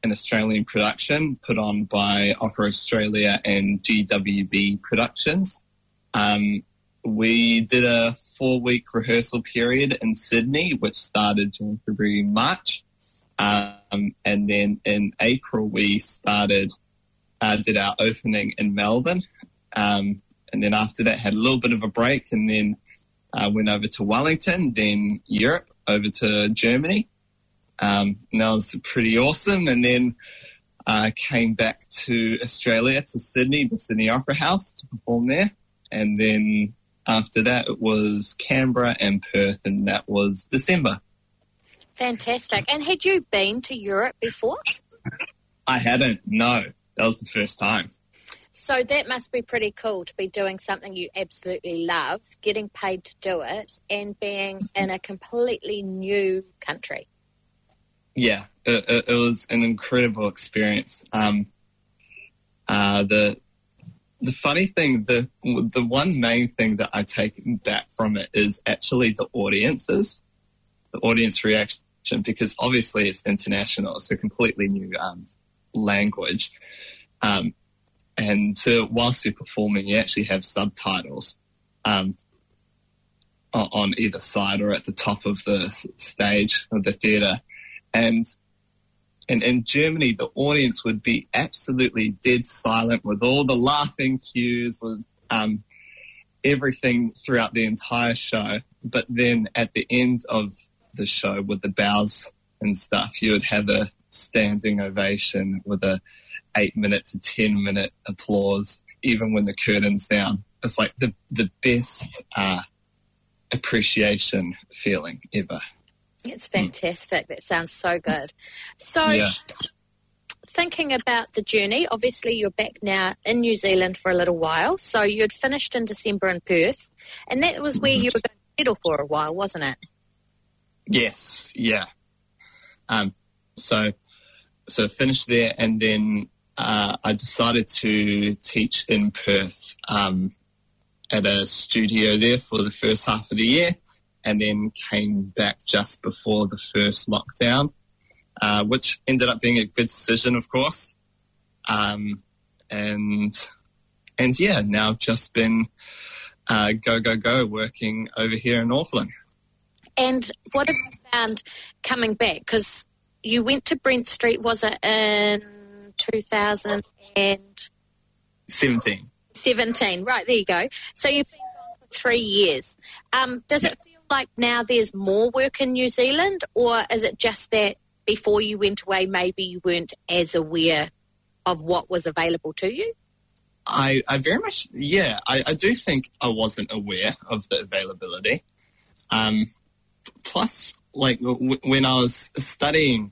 an Australian production put on by Opera Australia and GWB Productions. Um, we did a four-week rehearsal period in Sydney, which started in February, March. Um, and then in April, we started, uh, did our opening in Melbourne. Um, and then after that, had a little bit of a break and then uh, went over to Wellington, then Europe, over to Germany. Um, and that was pretty awesome. And then uh, came back to Australia, to Sydney, the Sydney Opera House to perform there. And then after that, it was Canberra and Perth, and that was December. Fantastic. And had you been to Europe before? I hadn't, no. That was the first time. So that must be pretty cool to be doing something you absolutely love, getting paid to do it, and being in a completely new country. Yeah, it, it, it was an incredible experience. Um, uh, the the funny thing, the the one main thing that I take back from it is actually the audiences, the audience reaction, because obviously it's international, it's a completely new um, language, um, and to, whilst you're performing, you actually have subtitles. Um, on either side or at the top of the stage of the theatre, and and in Germany, the audience would be absolutely dead silent with all the laughing cues, with um, everything throughout the entire show. But then at the end of the show, with the bows and stuff, you would have a standing ovation with a eight minute to ten minute applause, even when the curtain's down. It's like the the best uh, appreciation feeling ever. It's fantastic. That sounds so good. So, Yeah. thinking about the journey, obviously you're back now in New Zealand for a little while. So you had finished in December in Perth, and that was where you were going to settle for a while, wasn't it? Yes, yeah. Um, so, so finished there, and then uh, I decided to teach in Perth um, at a studio there for the first half of the year, and then came back just before the first lockdown, uh, which ended up being a good decision, of course. Um, and and yeah, now just been uh, go go go working over here in Auckland. And what have you found coming back? Because you went to Brent Street. Was it in 2017? 17. Right there you go. So you've been gone for three years. Um, does it feel like now there's more work in New Zealand, or is it just that before you went away, maybe you weren't as aware of what was available to you? I, I very much, yeah, I, I do think I wasn't aware of the availability. Um, plus, like w- when I was studying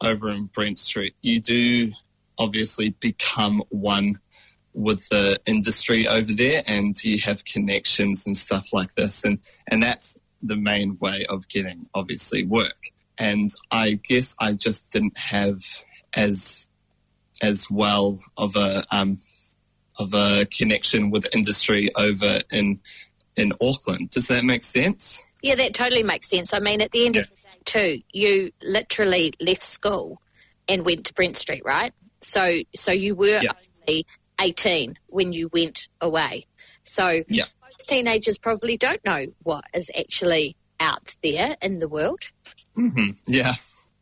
over in Brent Street, you do obviously become one with the industry over there and you have connections and stuff like this. And, and that's the main way of getting obviously work. And I guess I just didn't have as, as well of a, um, of a connection with industry over in in Auckland. Does that make sense? Yeah, that totally makes sense. I mean, at the end of the day, too, you literally left school and went to Brent Street, right? So, so you were Yeah. only eighteen when you went away. So, Yeah. Teenagers probably don't know what is actually out there in the world. hmm Yeah.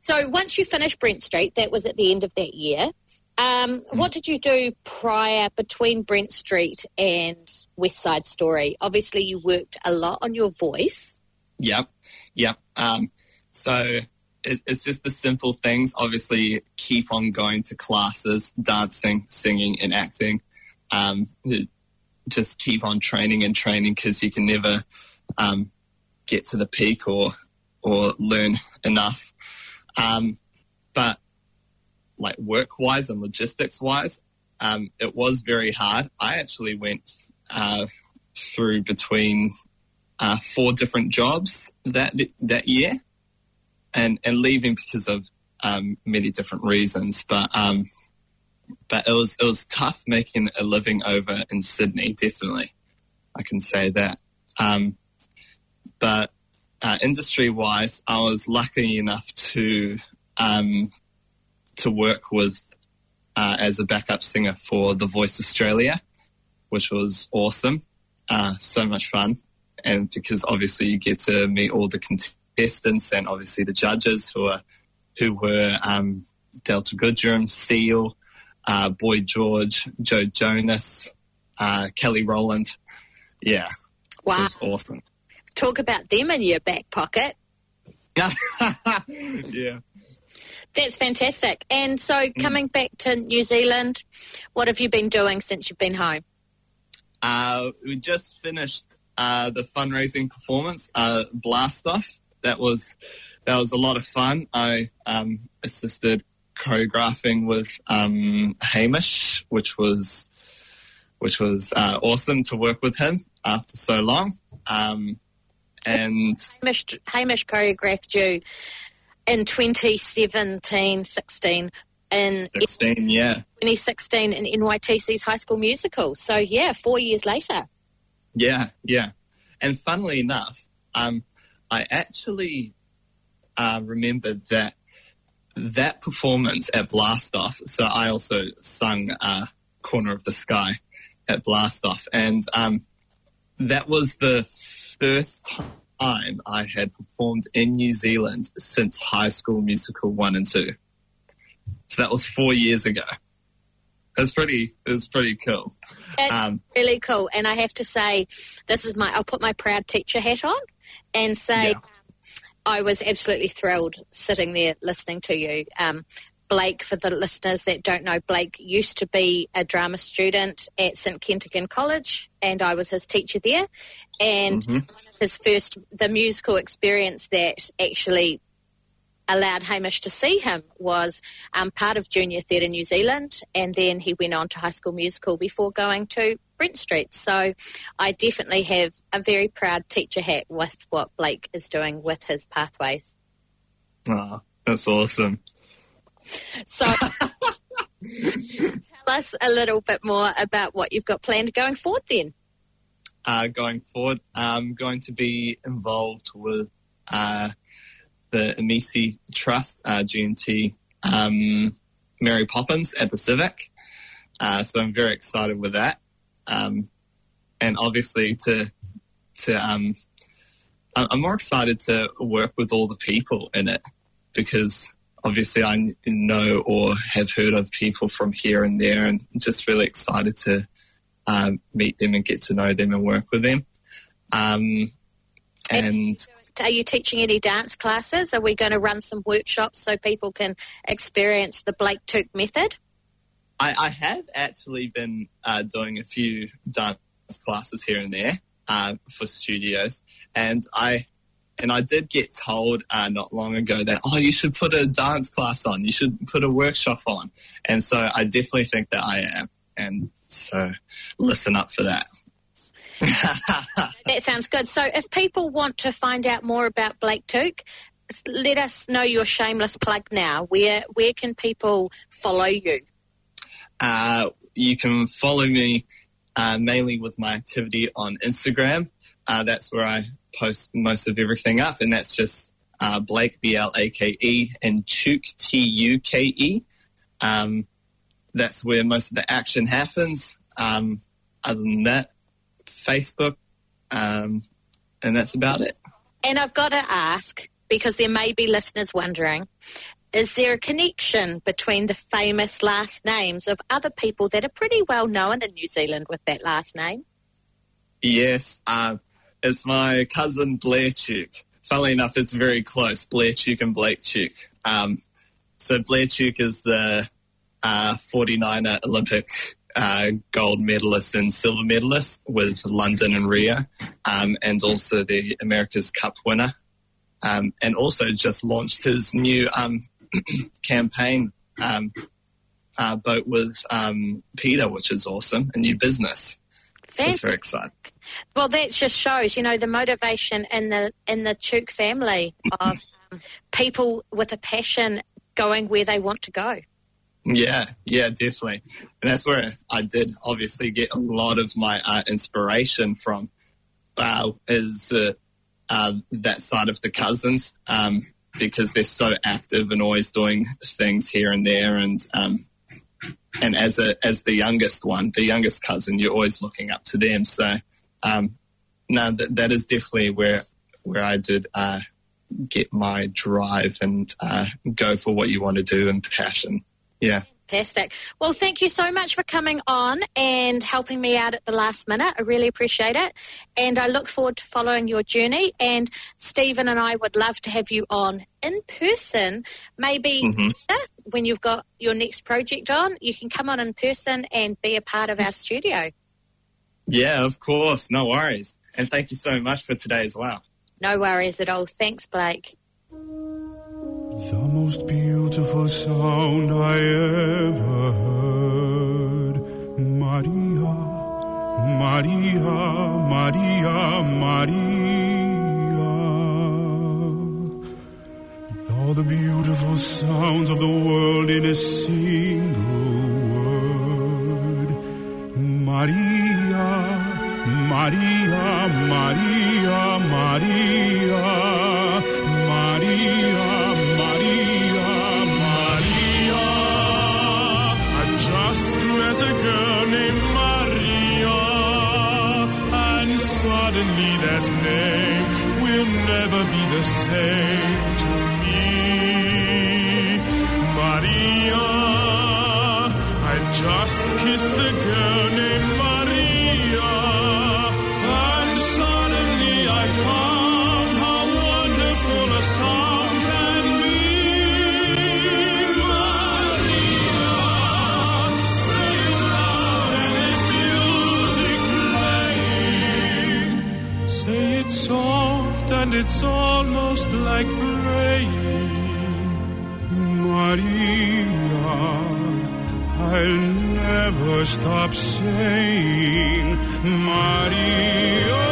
So, once you finished Brent Street, that was at the end of that year. Um, What did you do prior between Brent Street and West Side Story? Obviously, you worked a lot on your voice. Yep. Yep. Um, so it's, it's just the simple things. Obviously, keep on going to classes, dancing, singing, and acting. Um, just keep on training and training because you can never um, get to the peak or or learn enough. Um, but like work wise and logistics wise, um, it was very hard. I actually went uh, through between uh, four different jobs that that year, and and leaving because of um, many different reasons. But um, but it was it was tough making a living over in Sydney. Definitely, I can say that. Um, but uh, industry wise, I was lucky enough to um, to work with uh, as a backup singer for The Voice Australia, which was awesome. Uh, so much fun. And because obviously you get to meet all the contestants and obviously the judges who are who were um, Delta Goodrem, Seal, uh, Boy George, Joe Jonas, uh, Kelly Rowland. Yeah, Wow. so it's awesome. Talk about them in your back pocket. yeah. That's fantastic. And so, coming back to New Zealand, what have you been doing since you've been home? Uh, we just finished uh, the fundraising performance, uh, Blast Off. That was that was a lot of fun. I um, assisted choreographing with um, Hamish, which was which was uh, awesome to work with him after so long. Um, and Hamish, Hamish choreographed you in 2017 16 in 16, yeah, 2016 in NYTC's High School Musical. So, yeah, four years later. Yeah, yeah. And funnily enough, um, I actually uh, remembered that that performance at Blast Off. So I also sung uh, "Corner of the Sky" at Blast Off, and um, that was the first time I had performed in New Zealand since High School Musical one and two. So that was four years ago. It's pretty. It's pretty cool. That's Um, really cool. And I have to say, this is my, I'll put my proud teacher hat on and say, Yeah. I was absolutely thrilled sitting there listening to you. Um, Blake, for the listeners that don't know, Blake used to be a drama student at St Kentigern College, and I was his teacher there. And Mhm. his first, the musical experience that actually allowed Hamish to see him was um, part of Junior Theatre New Zealand, and then he went on to High School Musical before going to Brent Street. So I definitely have a very proud teacher hat with what Blake is doing with his pathways. oh, that's awesome. So tell us a little bit more about what you've got planned going forward then. uh, going forward. I'm going to be involved with uh, the Emisi Trust, uh, GNT um, Mary Poppins at the Civic. Uh, so I'm very excited with that. Um, and obviously to, to, um, I'm more excited to work with all the people in it because obviously I know or have heard of people from here and there, and just really excited to um, meet them and get to know them and work with them. Um, and Are you teaching any dance classes? Are we going to run some workshops so people can experience the Blake Tuke method? I, I have actually been uh, doing a few dance classes here and there uh, for studios, and I and I did get told uh, not long ago that oh, you should put a dance class on, you should put a workshop on, and so I definitely think that I am, and so listen up for that. That sounds good. So, if people want to find out more about Blake Tuke, let us know your shameless plug now. Where where can people follow you? Uh, you can follow me uh, mainly with my activity on Instagram. Uh, that's where I post most of everything up, and that's just uh, Blake B L A K E and Tuke T U K E. Um, that's where most of the action happens. Um, other than that, Facebook, um, and that's about it. And I've got to ask because there may be listeners wondering. Is there a connection between the famous last names of other people that are pretty well known in New Zealand with that last name? Yes, um, it's my cousin Blair Tuke. Funnily enough, it's very close, Blair Tuke and Blake Tuke. Um, so Blair Tuke is the uh, 49er Olympic uh, gold medalist and silver medalist with London and Rio, um, and also the America's Cup winner, um, and also just launched his new um, campaign um, uh, boat with um, Peter, which is awesome, a new business. So it's very exciting. Well, that just shows, you know, the motivation in the in the Tuke family of um, people with a passion going where they want to go. Yeah, yeah, definitely. And that's where I did obviously get a lot of my uh, inspiration from uh, is uh, uh, that side of the cousins um, because they're so active and always doing things here and there. And um, and as a as the youngest one, the youngest cousin, you're always looking up to them. So um, that, that is definitely where where I did uh, get my drive and uh, go for what you want to do and passion. Yeah. Fantastic. Well, thank you so much for coming on and helping me out at the last minute. I really appreciate it. And I look forward to following your journey. And Stephen and I would love to have you on in person. Maybe Mhm. when you've got your next project on, you can come on in person and be a part of our studio. Yeah, of course. No worries. And thank you so much for today as well. No worries at all. Thanks, Blake. The most beautiful sound I ever heard. Maria, Maria, Maria, Maria. All the beautiful sounds of the world in a single word. Maria, Maria, Maria, Maria, Maria, girl named Maria, and suddenly that name will never be the same to me. Maria, I just kissed a girl named Maria, and it's almost like praying. Maria, I'll never stop saying Maria.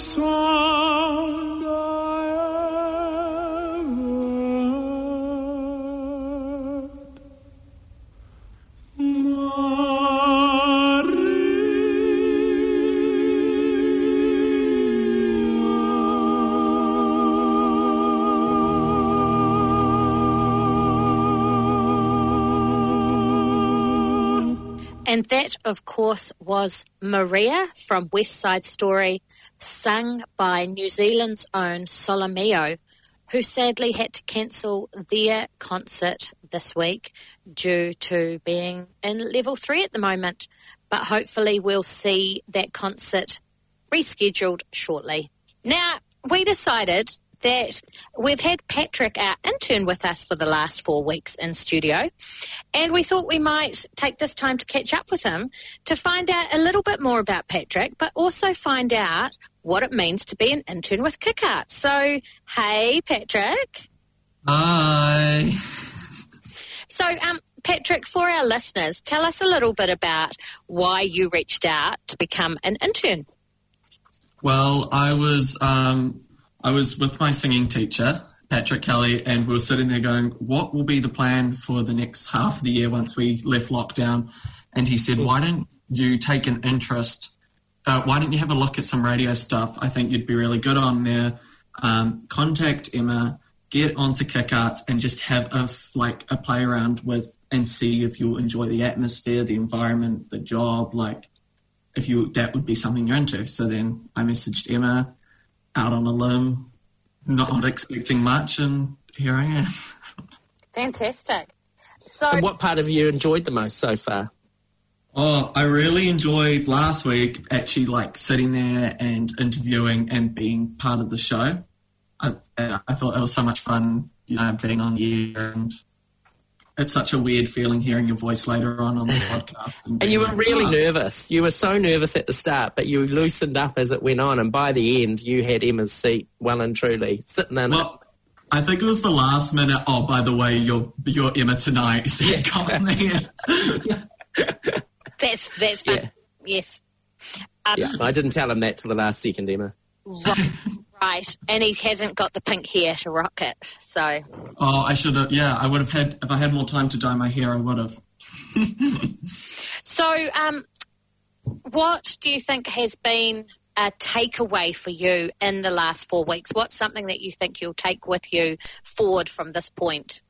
Sound I ever. And that, of course, was Maria from West Side Story, sung by New Zealand's own Sol3 Mio, who sadly had to cancel their concert this week due to being in level three at the moment. But hopefully, we'll see that concert rescheduled shortly. Now, we decided that we've had Patrick, our intern, with us for the last four weeks in studio, and we thought we might take this time to catch up with him to find out a little bit more about Patrick, but also find out what it means to be an intern with KickArt. So, hey, Patrick. Hi. So, um, Patrick, for our listeners, tell us a little bit about why you reached out to become an intern. Well, I was um, I was with my singing teacher, Patrick Kelly, and we were sitting there going, "What will be the plan for the next half of the year once we left lockdown?" And he said, "Why don't you take an interest? Uh, why don't you have a look at some radio stuff? I think you'd be really good on there. Um, contact Emma, get onto KickArts, and just have a like a play around with and see if you'll enjoy the atmosphere, the environment, the job, like." if you that would be something you're into. So then I messaged Emma out on a limb, not expecting much, and here I am. Fantastic. So, And what part of you enjoyed the most so far? Oh, I really enjoyed last week actually like sitting there and interviewing and being part of the show. I, I thought it was so much fun, you know, being on the air and it's such a weird feeling hearing your voice later on on the podcast. And being you were like, really "Ah." nervous. You were so nervous at the start, but you loosened up as it went on. And by the end, you had Emma's seat well and truly sitting in it. Well, I think it was the last minute. Oh, by the way, you're you're Emma tonight. That got me. that's that's. Yeah. Yes. Um, Yeah, I didn't tell him that till the last second, Emma. Right, right. And he hasn't got the pink hair to rock it. So, Oh, I should have. Yeah, I would have had if I had more time to dye my hair. I would have. so um, what do you think has been a takeaway for you in the last four weeks? What's something that you think you'll take with you forward from this point?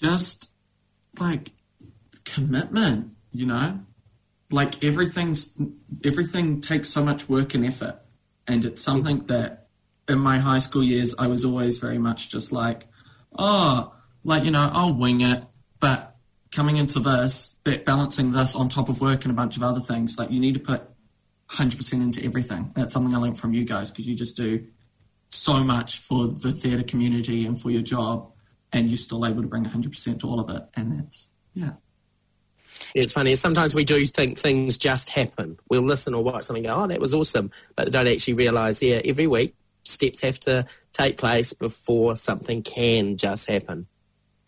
Just like commitment, you know, like everything's everything takes so much work and effort, and it's something that in my high school years I was always very much just like, oh, like you know, I'll wing it, but coming into this, ba- balancing this on top of work and a bunch of other things, like you need to put 100% into everything. That's something I learned from you guys because you just do so much for the theatre community and for your job, and you're still able to bring 100% to all of it. And that's, yeah. It's funny. Sometimes we do think things just happen. We'll listen or watch something and go, oh, that was awesome. But don't actually realise, yeah, every week steps have to take place before something can just happen.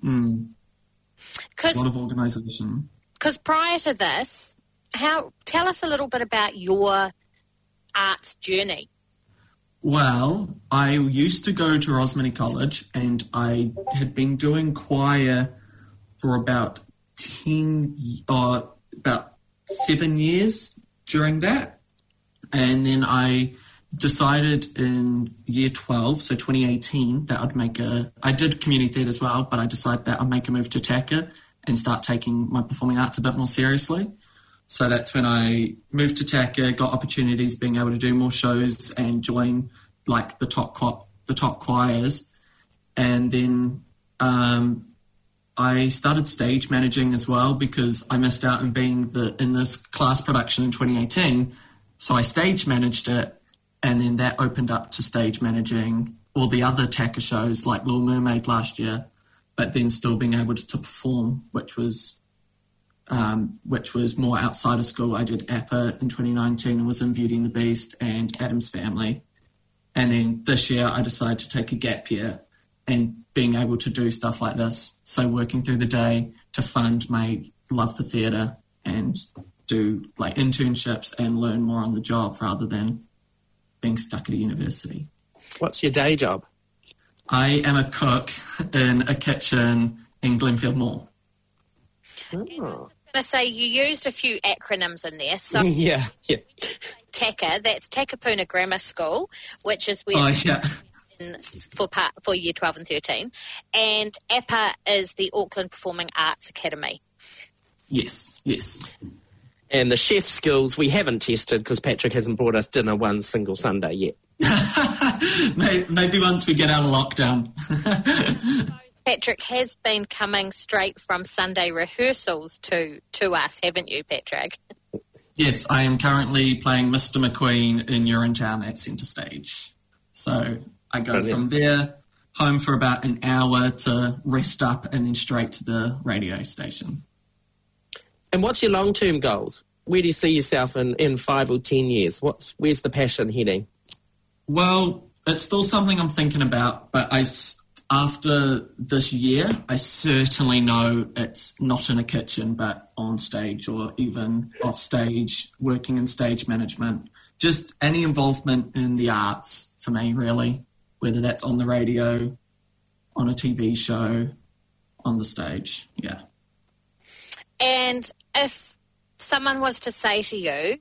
Mm. A Because lot of organisation. because prior to this, how tell us a little bit about your arts journey. Well, I used to go to Rosmini College and I had been doing choir for about 10, uh, about seven years during that. And then I decided in year 12, so 2018, that I'd make a, I did community theatre as well, but I decided that I'd make a move to TACA and start taking my performing arts a bit more seriously. So that's when I moved to TACA, got opportunities being able to do more shows and join like the top the top choirs, and then um, I started stage managing as well because I missed out on being the in this class production in 2018. So I stage managed it, and then that opened up to stage managing all the other TACA shows like Little Mermaid last year, but then still being able to, to perform, which was um, which was more outside of school. I did APA in 2019 and was in Beauty and the Beast and Addams Family. And then this year I decided to take a gap year and being able to do stuff like this. So working through the day to fund my love for theatre and do like internships and learn more on the job rather than being stuck at a university. What's your day job? I am a cook in a kitchen in Glenfield Mall. Oh. I'm going to say you used a few acronyms in there. So yeah, yeah. TACA, that's Takapuna Grammar School, which is where Oh yeah. In- for part for year 12 and 13 and APA is the Auckland Performing Arts Academy Yes, yes. And the chef skills we haven't tested because Patrick hasn't brought us dinner one single Sunday yet. Maybe once we get out of lockdown. Patrick has been coming straight from Sunday rehearsals to to us haven't you Patrick yes, I am currently playing Mr. McQueen in Urinetown at Centre Stage. So I go Brilliant. from there home for about an hour to rest up and then straight to the radio station. And what's your long term goals? Where do you see yourself in, in five or ten years? What's where's the passion heading? Well, it's still something I'm thinking about, but I, s- after this year, I certainly know it's not in a kitchen, but on stage or even off stage, working in stage management. Just any involvement in the arts for me, really, whether that's on the radio, on a TV show, on the stage. Yeah. and if someone was to say to you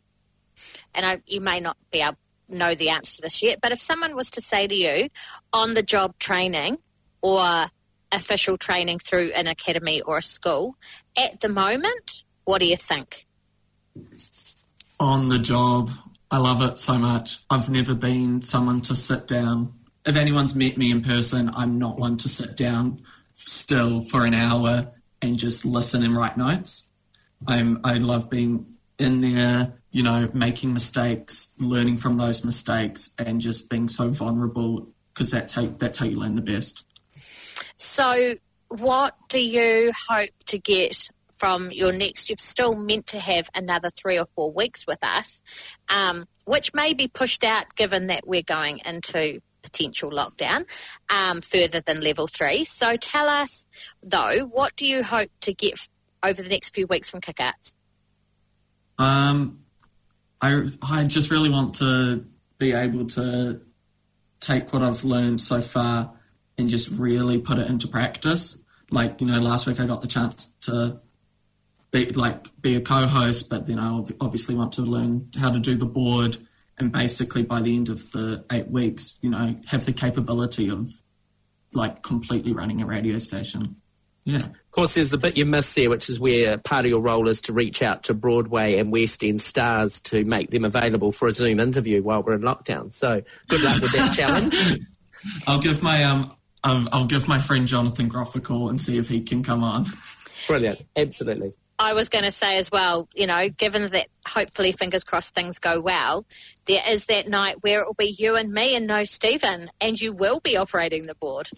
and I, you may not be able know the answer to this yet but if someone was to say to you on the job training or official training through an academy or a school at the moment what do you think on the job. I love it so much. I've never been someone to sit down. If anyone's met me in person, I'm not one to sit down still for an hour and just listen and write notes. I'm I love being in there, you know, making mistakes, learning from those mistakes, and just being so vulnerable because that's how that's how you learn the best. So, what do you hope to get from your next? You've still meant to have another three or four weeks with us, um, which may be pushed out given that we're going into potential lockdown um, further than level three. So, tell us though, what do you hope to get over the next few weeks from Kick Arts? Um, I I just really want to be able to take what I've learned so far and just really put it into practice. Like you know, last week I got the chance to be like be a co-host, but then I obviously want to learn how to do the board, and basically by the end of the eight weeks, you know, have the capability of like completely running a radio station. Yeah. Of course, there's the bit you missed there, which is where part of your role is to reach out to Broadway and West End stars to make them available for a Zoom interview while we're in lockdown. So good luck with that challenge. I'll give my um I'll, I'll give my friend Jonathan Groff a call and see if he can come on. Brilliant. Absolutely. I was going to say as well, you know, given that hopefully, fingers crossed, things go well, there is that night where it will be you and me and no Stephen, and you will be operating the board.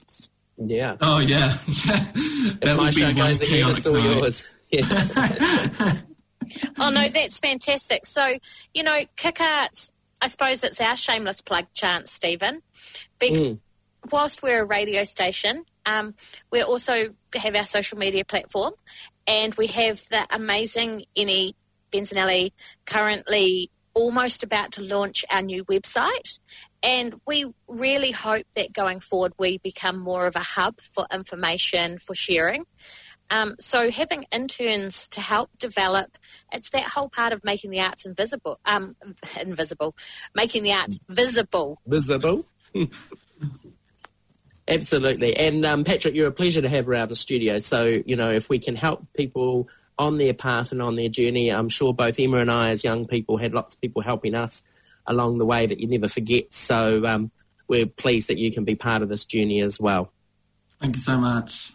Yeah. Oh yeah, yeah. If my show one goes ahead, chaotic it's all night. yours. Yeah. Oh no, that's fantastic. So, you know, Kick Arts, I suppose it's our shameless plug chance, Stephen. Be- Mm. Whilst we're a radio station, um, we also have our social media platform and we have the amazing Ennie Benzanelli currently almost about to launch our new website. And we really hope that going forward we become more of a hub for information, for sharing. Um, so having interns to help develop, it's that whole part of making the arts invisible, um, invisible, making the arts visible. Visible. Absolutely. And um, Patrick, you're a pleasure to have around the studio. So, you know, if we can help people on their path and on their journey, I'm sure both Emma and I, as young people, had lots of people helping us along the way that you never forget. So um, we're pleased that you can be part of this journey as well. Thank you so much.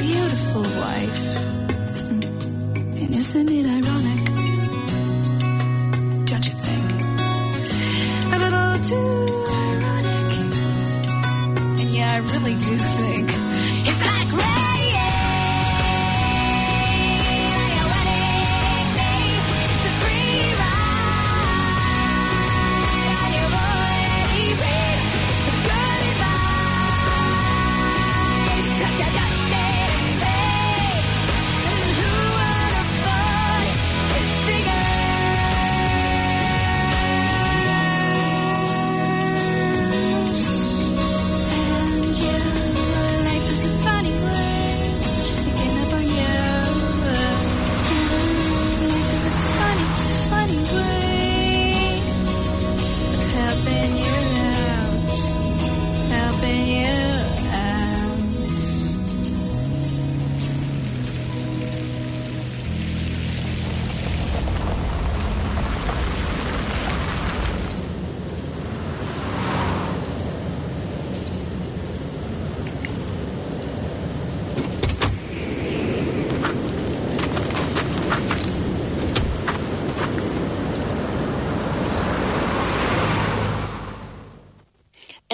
Beautiful wife. And isn't it ironic? Don't you think? A little too ironic. And yeah, I really do think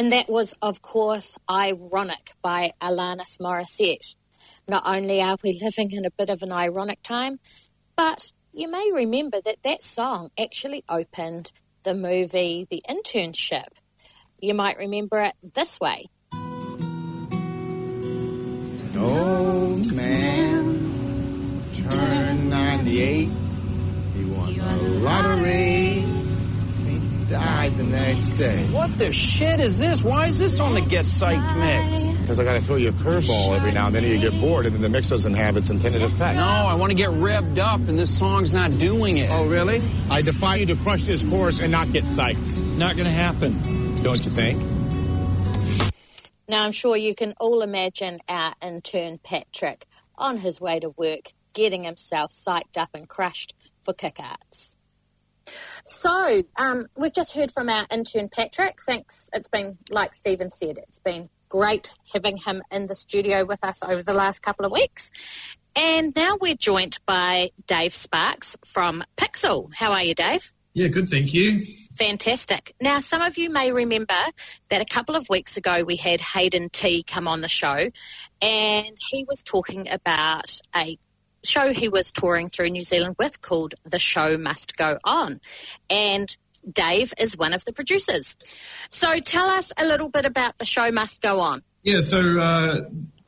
And that was, of course, Ironic by Alanis Morissette. Not only are we living in a bit of an ironic time, but you may remember that that song actually opened the movie The Internship. You might remember it this way. Old man turned 98. He won the lottery. He died the next day. What the shit is this? Why is this on the Get Psyched mix? Because I got to throw you a curveball every now and then, or you get bored, and then the mix doesn't have its intended effect. No, I want to get revved up, and this song's not doing it. Oh, really? I defy you to crush this course and not get psyched. Not going to happen. Don't you think? Now, I'm sure you can all imagine our intern Patrick on his way to work, getting himself psyched up and crushed for kick arts. So, um, we've just heard from our intern Patrick. Thanks. It's been, like Stephen said, it's been great having him in the studio with us over the last couple of weeks. And now we're joined by Dave Sparks from Pixel. How are you, Dave? Yeah, good, thank you. Fantastic. Now, some of you may remember that a couple of weeks ago we had Hayden Tee come on the show, and he was talking about a show he was touring through New Zealand with called The Show Must Go On. And Dave is one of the producers. So tell us a little bit about The Show Must Go On. Yeah, so uh,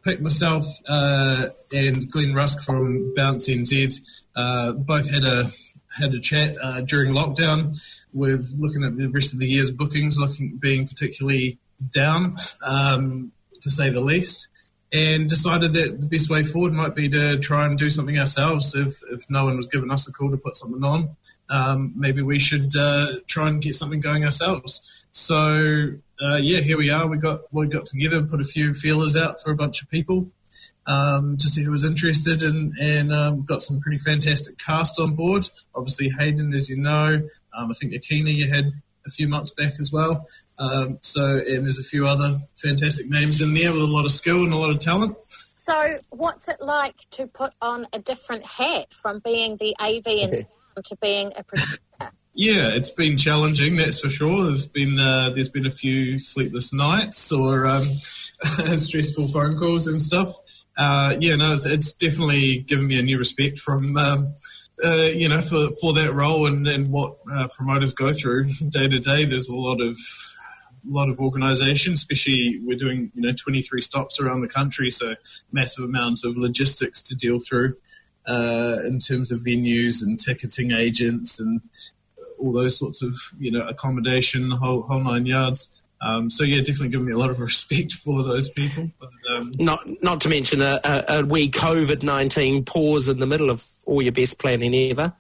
picked myself uh, and Glenn Rusk from Bounce NZ. Uh, both had a had a chat uh, during lockdown with looking at the rest of the year's bookings, looking being particularly down, um, to say the least, and decided that the best way forward might be to try and do something ourselves. If if no one was giving us a call to put something on, um, maybe we should uh, try and get something going ourselves. So uh, yeah, here we are. We got we got together, and put a few feelers out for a bunch of people um, to see who was interested, and and um, got some pretty fantastic cast on board. Obviously, Hayden, as you know, um, I think Akina you had a few months back as well. Um, so and there's a few other fantastic names in there with a lot of skill and a lot of talent. So, what's it like to put on a different hat from being the AV and sound to being a producer? Yeah, it's been challenging, that's for sure. There's been uh, there's been a few sleepless nights or um, stressful phone calls and stuff. Uh, yeah, no, it's, it's definitely given me a new respect from um, uh, you know for for that role and, and what uh, promoters go through day to day. There's a lot of a lot of organisation, especially we're doing you know 23 stops around the country, so massive amounts of logistics to deal through uh, in terms of venues and ticketing agents and all those sorts of you know accommodation, the whole whole nine yards. Um, so yeah, definitely giving me a lot of respect for those people. But, um, Not not to mention a, a, a wee COVID nineteen pause in the middle of all your best planning ever.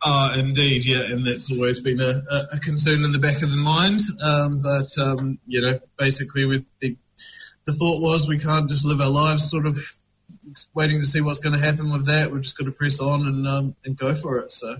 Uh, indeed, yeah, and that's always been a, a, a concern in the back of the mind. Um, but um, you know, basically, with the, the thought was we can't just live our lives sort of waiting to see what's going to happen with that. We've just got to press on and um, and go for it. So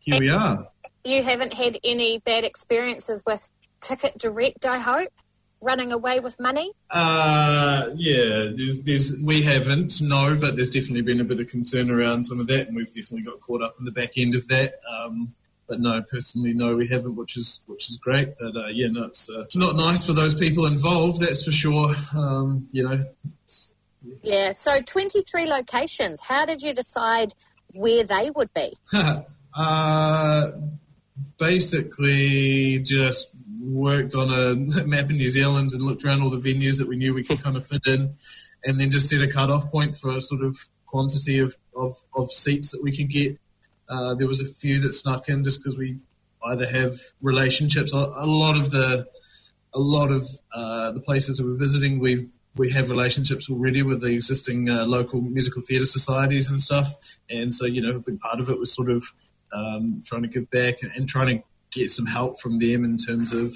here we are. You haven't had any bad experiences with Ticket Direct, I hope, running away with money. Uh, yeah, there's, there's, we haven't, no, but there's definitely been a bit of concern around some of that, and we've definitely got caught up in the back end of that. Um, but no, personally, no, we haven't, which is which is great. But uh, yeah, no, it's, uh, it's not nice for those people involved, that's for sure. Um, you know, it's, Yeah, so 23 locations. How did you decide where they would be? uh, basically just worked on a map in New Zealand and looked around all the venues that we knew we could kind of fit in, and then just set a cut-off point for a sort of quantity of, of, of seats that we could get. Uh, there was a few that snuck in just because we either have relationships. A, a lot of the a lot of uh, the places that we're visiting, we we have relationships already with the existing uh, local musical theatre societies and stuff, and so you know a big part of it was sort of um, trying to give back and, and trying to get some help from them in terms of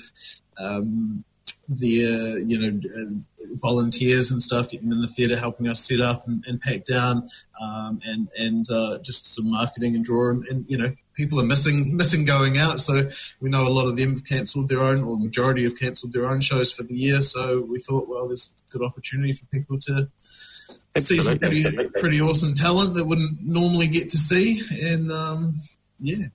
um, their you know volunteers and stuff, getting in the theatre, helping us set up and, and pack down, um, and and uh, just some marketing and draw, and, and you know people are missing missing going out, so we know a lot of them have cancelled their own, or majority have cancelled their own shows for the year. So we thought, well, there's a good opportunity for people to see some pretty pretty awesome talent that wouldn't normally get to see, and um, yeah.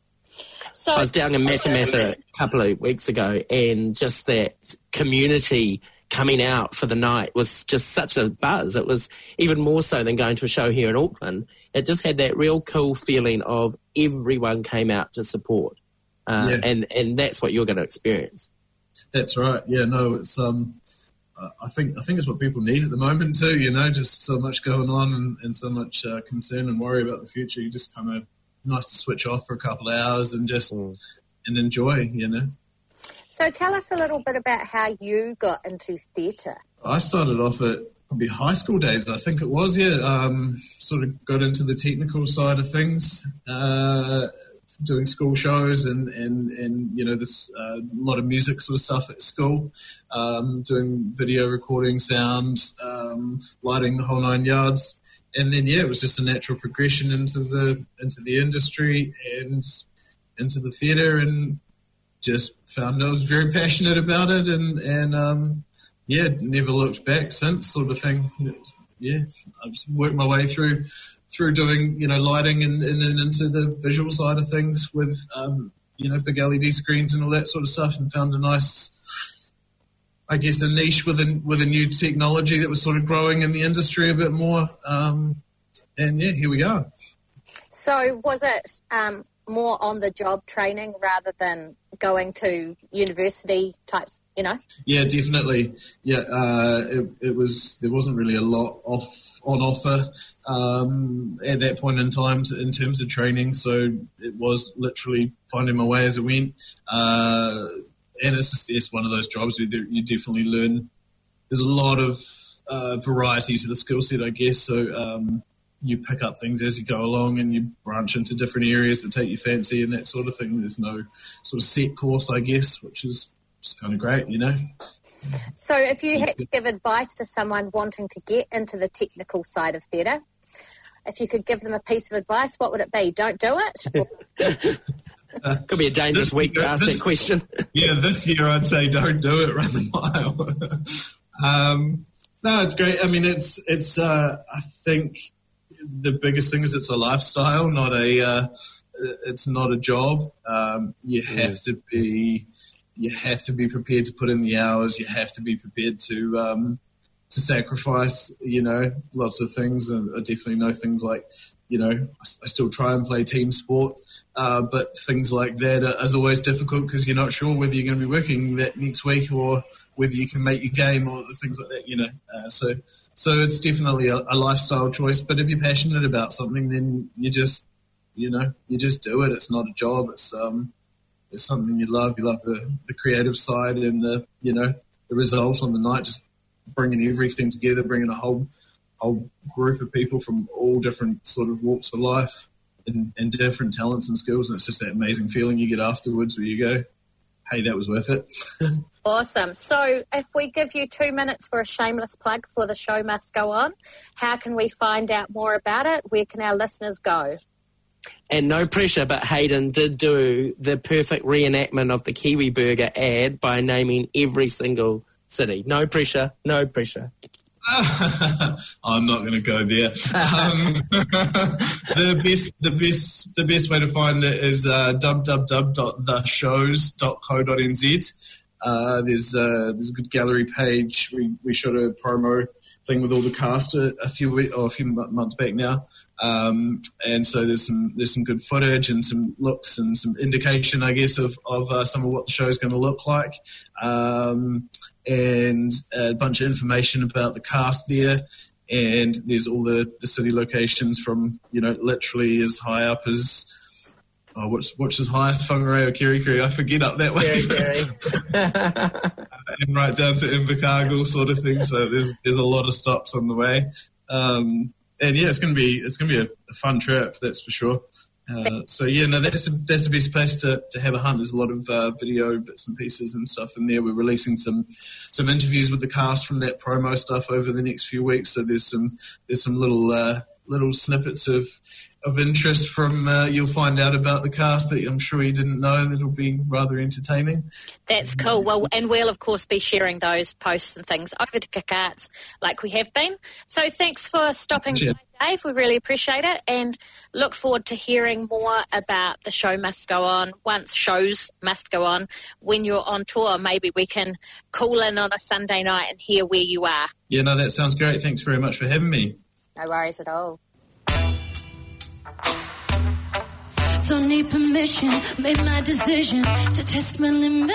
So I was down in Matamata a couple of weeks ago, and just that community coming out for the night was just such a buzz. It was even more so than going to a show here in Auckland. It just had that real cool feeling of everyone came out to support, uh, Yeah. and and that's what you're going to experience. That's right. Yeah, no, it's um, I think I think it's what people need at the moment too. You know, just so much going on and, and so much uh, concern and worry about the future. You just kind of nice to switch off for a couple of hours and just and enjoy. You know. So tell us a little bit about how you got into theatre. I started off at probably high school days, I think it was, yeah. Um, sort of got into the technical side of things, uh, doing school shows and, and, and you know, this uh, a lot of music sort of stuff at school, um, doing video recording, sound, um, lighting, the whole nine yards. And then, yeah, it was just a natural progression into the into the industry and into the theatre and just found I was very passionate about it and and um, yeah, never looked back since sort of thing. It's- Yeah, I just worked my way through through doing you know lighting and, and, and into the visual side of things with um, you know big LED screens and all that sort of stuff, and found a nice. I guess a niche with a with a new technology that was sort of growing in the industry a bit more, um, and yeah, here we are. So was it um, more on the job training rather than going to university types? You know. Yeah, definitely. Yeah, uh, it, it was. There wasn't really a lot off on offer um, at that point in time in terms of training. So it was literally finding my way as it went. Uh, and it's just, it's one of those jobs where you definitely learn. There's a lot of uh, variety to the skill set, I guess. So um, you pick up things as you go along, and you branch into different areas that take your fancy and that sort of thing. There's no sort of set course, I guess, which is just kind of great, you know. So if you had to give advice to someone wanting to get into the technical side of theatre, if you could give them a piece of advice, what would it be? Don't do it. Or- Could be a dangerous week to ask that question. yeah, this year I'd say don't do it, run the mile. um, no, it's great. I mean, it's it's. Uh, I think the biggest thing is it's a lifestyle, not a. Uh, it's not a job. Um, you have to be. You have to be prepared to put in the hours. You have to be prepared to um, to sacrifice. You know, lots of things. And I definitely know things like. You know, I, still try and play team sport. Uh, but things like that are, is always difficult because you're not sure whether you're going to be working that next week or whether you can make your game or things like that. You know, uh, so so it's definitely a, a lifestyle choice. But if you're passionate about something, then you just you know you just do it. It's not a job. It's um it's something you love. You love the the creative side and the you know the result on the night. Just bringing everything together, bringing a whole whole group of people from all different sort of walks of life and, and different talents and skills. And it's just that amazing feeling you get afterwards where you go, hey, that was worth it. Awesome. So, if we give you two minutes for a shameless plug for the show must go on, how can we find out more about it? Where can our listeners go? And no pressure, but Hayden did do the perfect reenactment of the Kiwi Burger ad by naming every single city. No pressure, no pressure. I'm not going to go there. Um, the best, the best, the best way to find it is uh, www.theshows.co.nz. Uh, there's uh, there's a good gallery page. We we shot a promo thing with all the cast a, a few week, or a few months back now. Um, and so there's some there's some good footage and some looks and some indication, I guess, of of uh, some of what the show is going to look like, um, and a bunch of information about the cast there. And there's all the, the city locations from you know literally as high up as oh, what's what's as high as Whangarei or Kerikeri? I forget up that way. and right down to Invercargill sort of thing. So there's there's a lot of stops on the way. Um, and yeah, it's gonna be it's gonna be a, a fun trip, that's for sure. Uh, so yeah, no, that's that's the best place to, to have a hunt. There's a lot of uh, video bits and pieces and stuff in there. We're releasing some some interviews with the cast from that promo stuff over the next few weeks. So there's some there's some little uh, little snippets of of interest from uh, you'll find out about the cast that I'm sure you didn't know. That'll be rather entertaining. That's cool. Well, and we'll of course be sharing those posts and things over to Kick Arts like we have been. So thanks for stopping Yeah. by, Dave. We really appreciate it, and look forward to hearing more about the show must go on. Once shows must go on, when you're on tour, maybe we can call in on a Sunday night and hear where you are. Yeah, no, that sounds great. Thanks very much for having me. No worries at all. Don't need permission, made my decision to test my limits.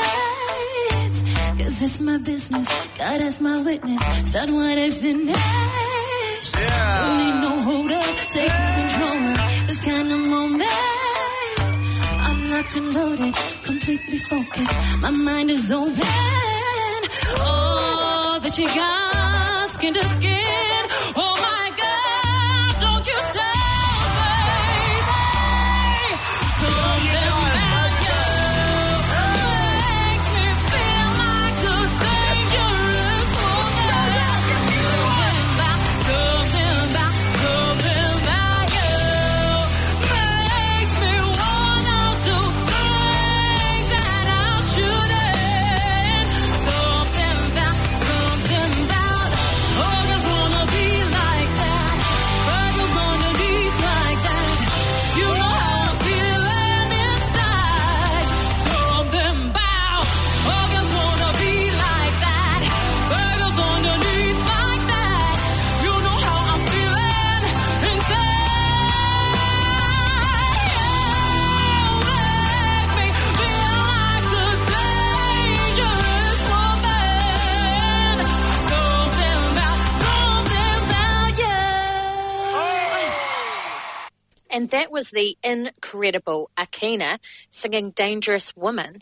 Cause it's my business, God as my witness. Start when I finish. Don't need no hold up, take control of this kind of moment. I'm locked and loaded, completely focused. My mind is open. Oh, that you got skin to skin. And that was the incredible Akina singing Dangerous Woman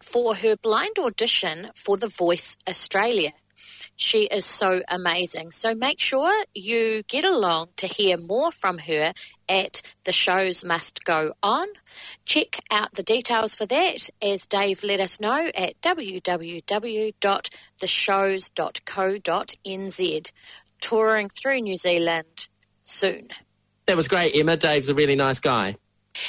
for her blind audition for The Voice Australia. She is so amazing. So make sure you get along to hear more from her at The Shows Must Go On. Check out the details for that as Dave let us know at www.theshows.co.nz. Touring through New Zealand soon. That was great, Emma. Dave's a really nice guy.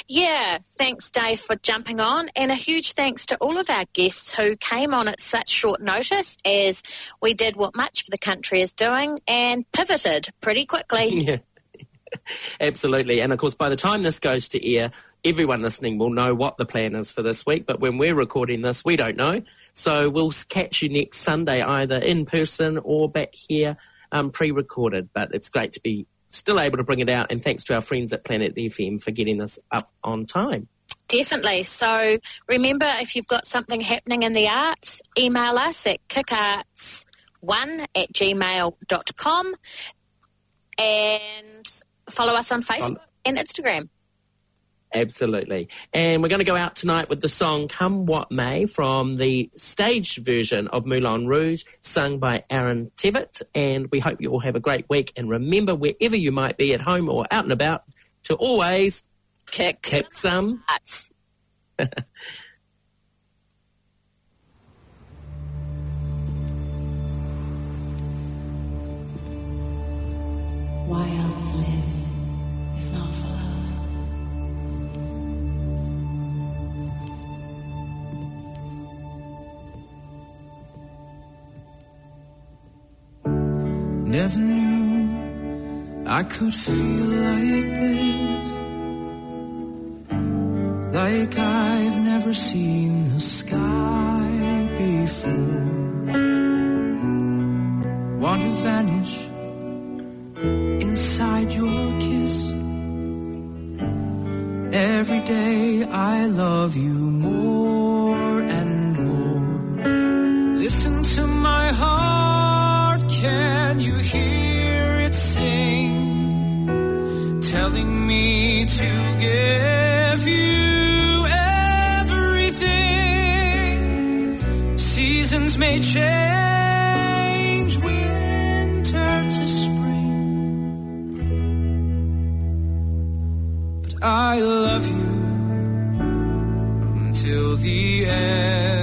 Yeah, thanks, Dave, for jumping on. And a huge thanks to all of our guests who came on at such short notice as we did what much of the country is doing and pivoted pretty quickly. Yeah. Absolutely. And of course, by the time this goes to air, everyone listening will know what the plan is for this week. But when we're recording this, we don't know. So we'll catch you next Sunday, either in person or back here um, pre recorded. But it's great to be still able to bring it out. And thanks to our friends at Planet FM for getting this up on time. Definitely. So remember, if you've got something happening in the arts, email us at kickarts1 at gmail.com and follow us on Facebook and Instagram. Absolutely. And we're going to go out tonight with the song Come What May from the stage version of Moulin Rouge, sung by Aaron Tveit. And we hope you all have a great week. And remember, wherever you might be at home or out and about, to always kick, kick some butts. Why else live Never knew I could feel like this. Like I've never seen the sky before. Want to vanish inside your kiss. Every day I love you more and more. Listen to my heart, can you hear it sing? Telling me to give you everything. Seasons may change, winter to spring. But I love you until the end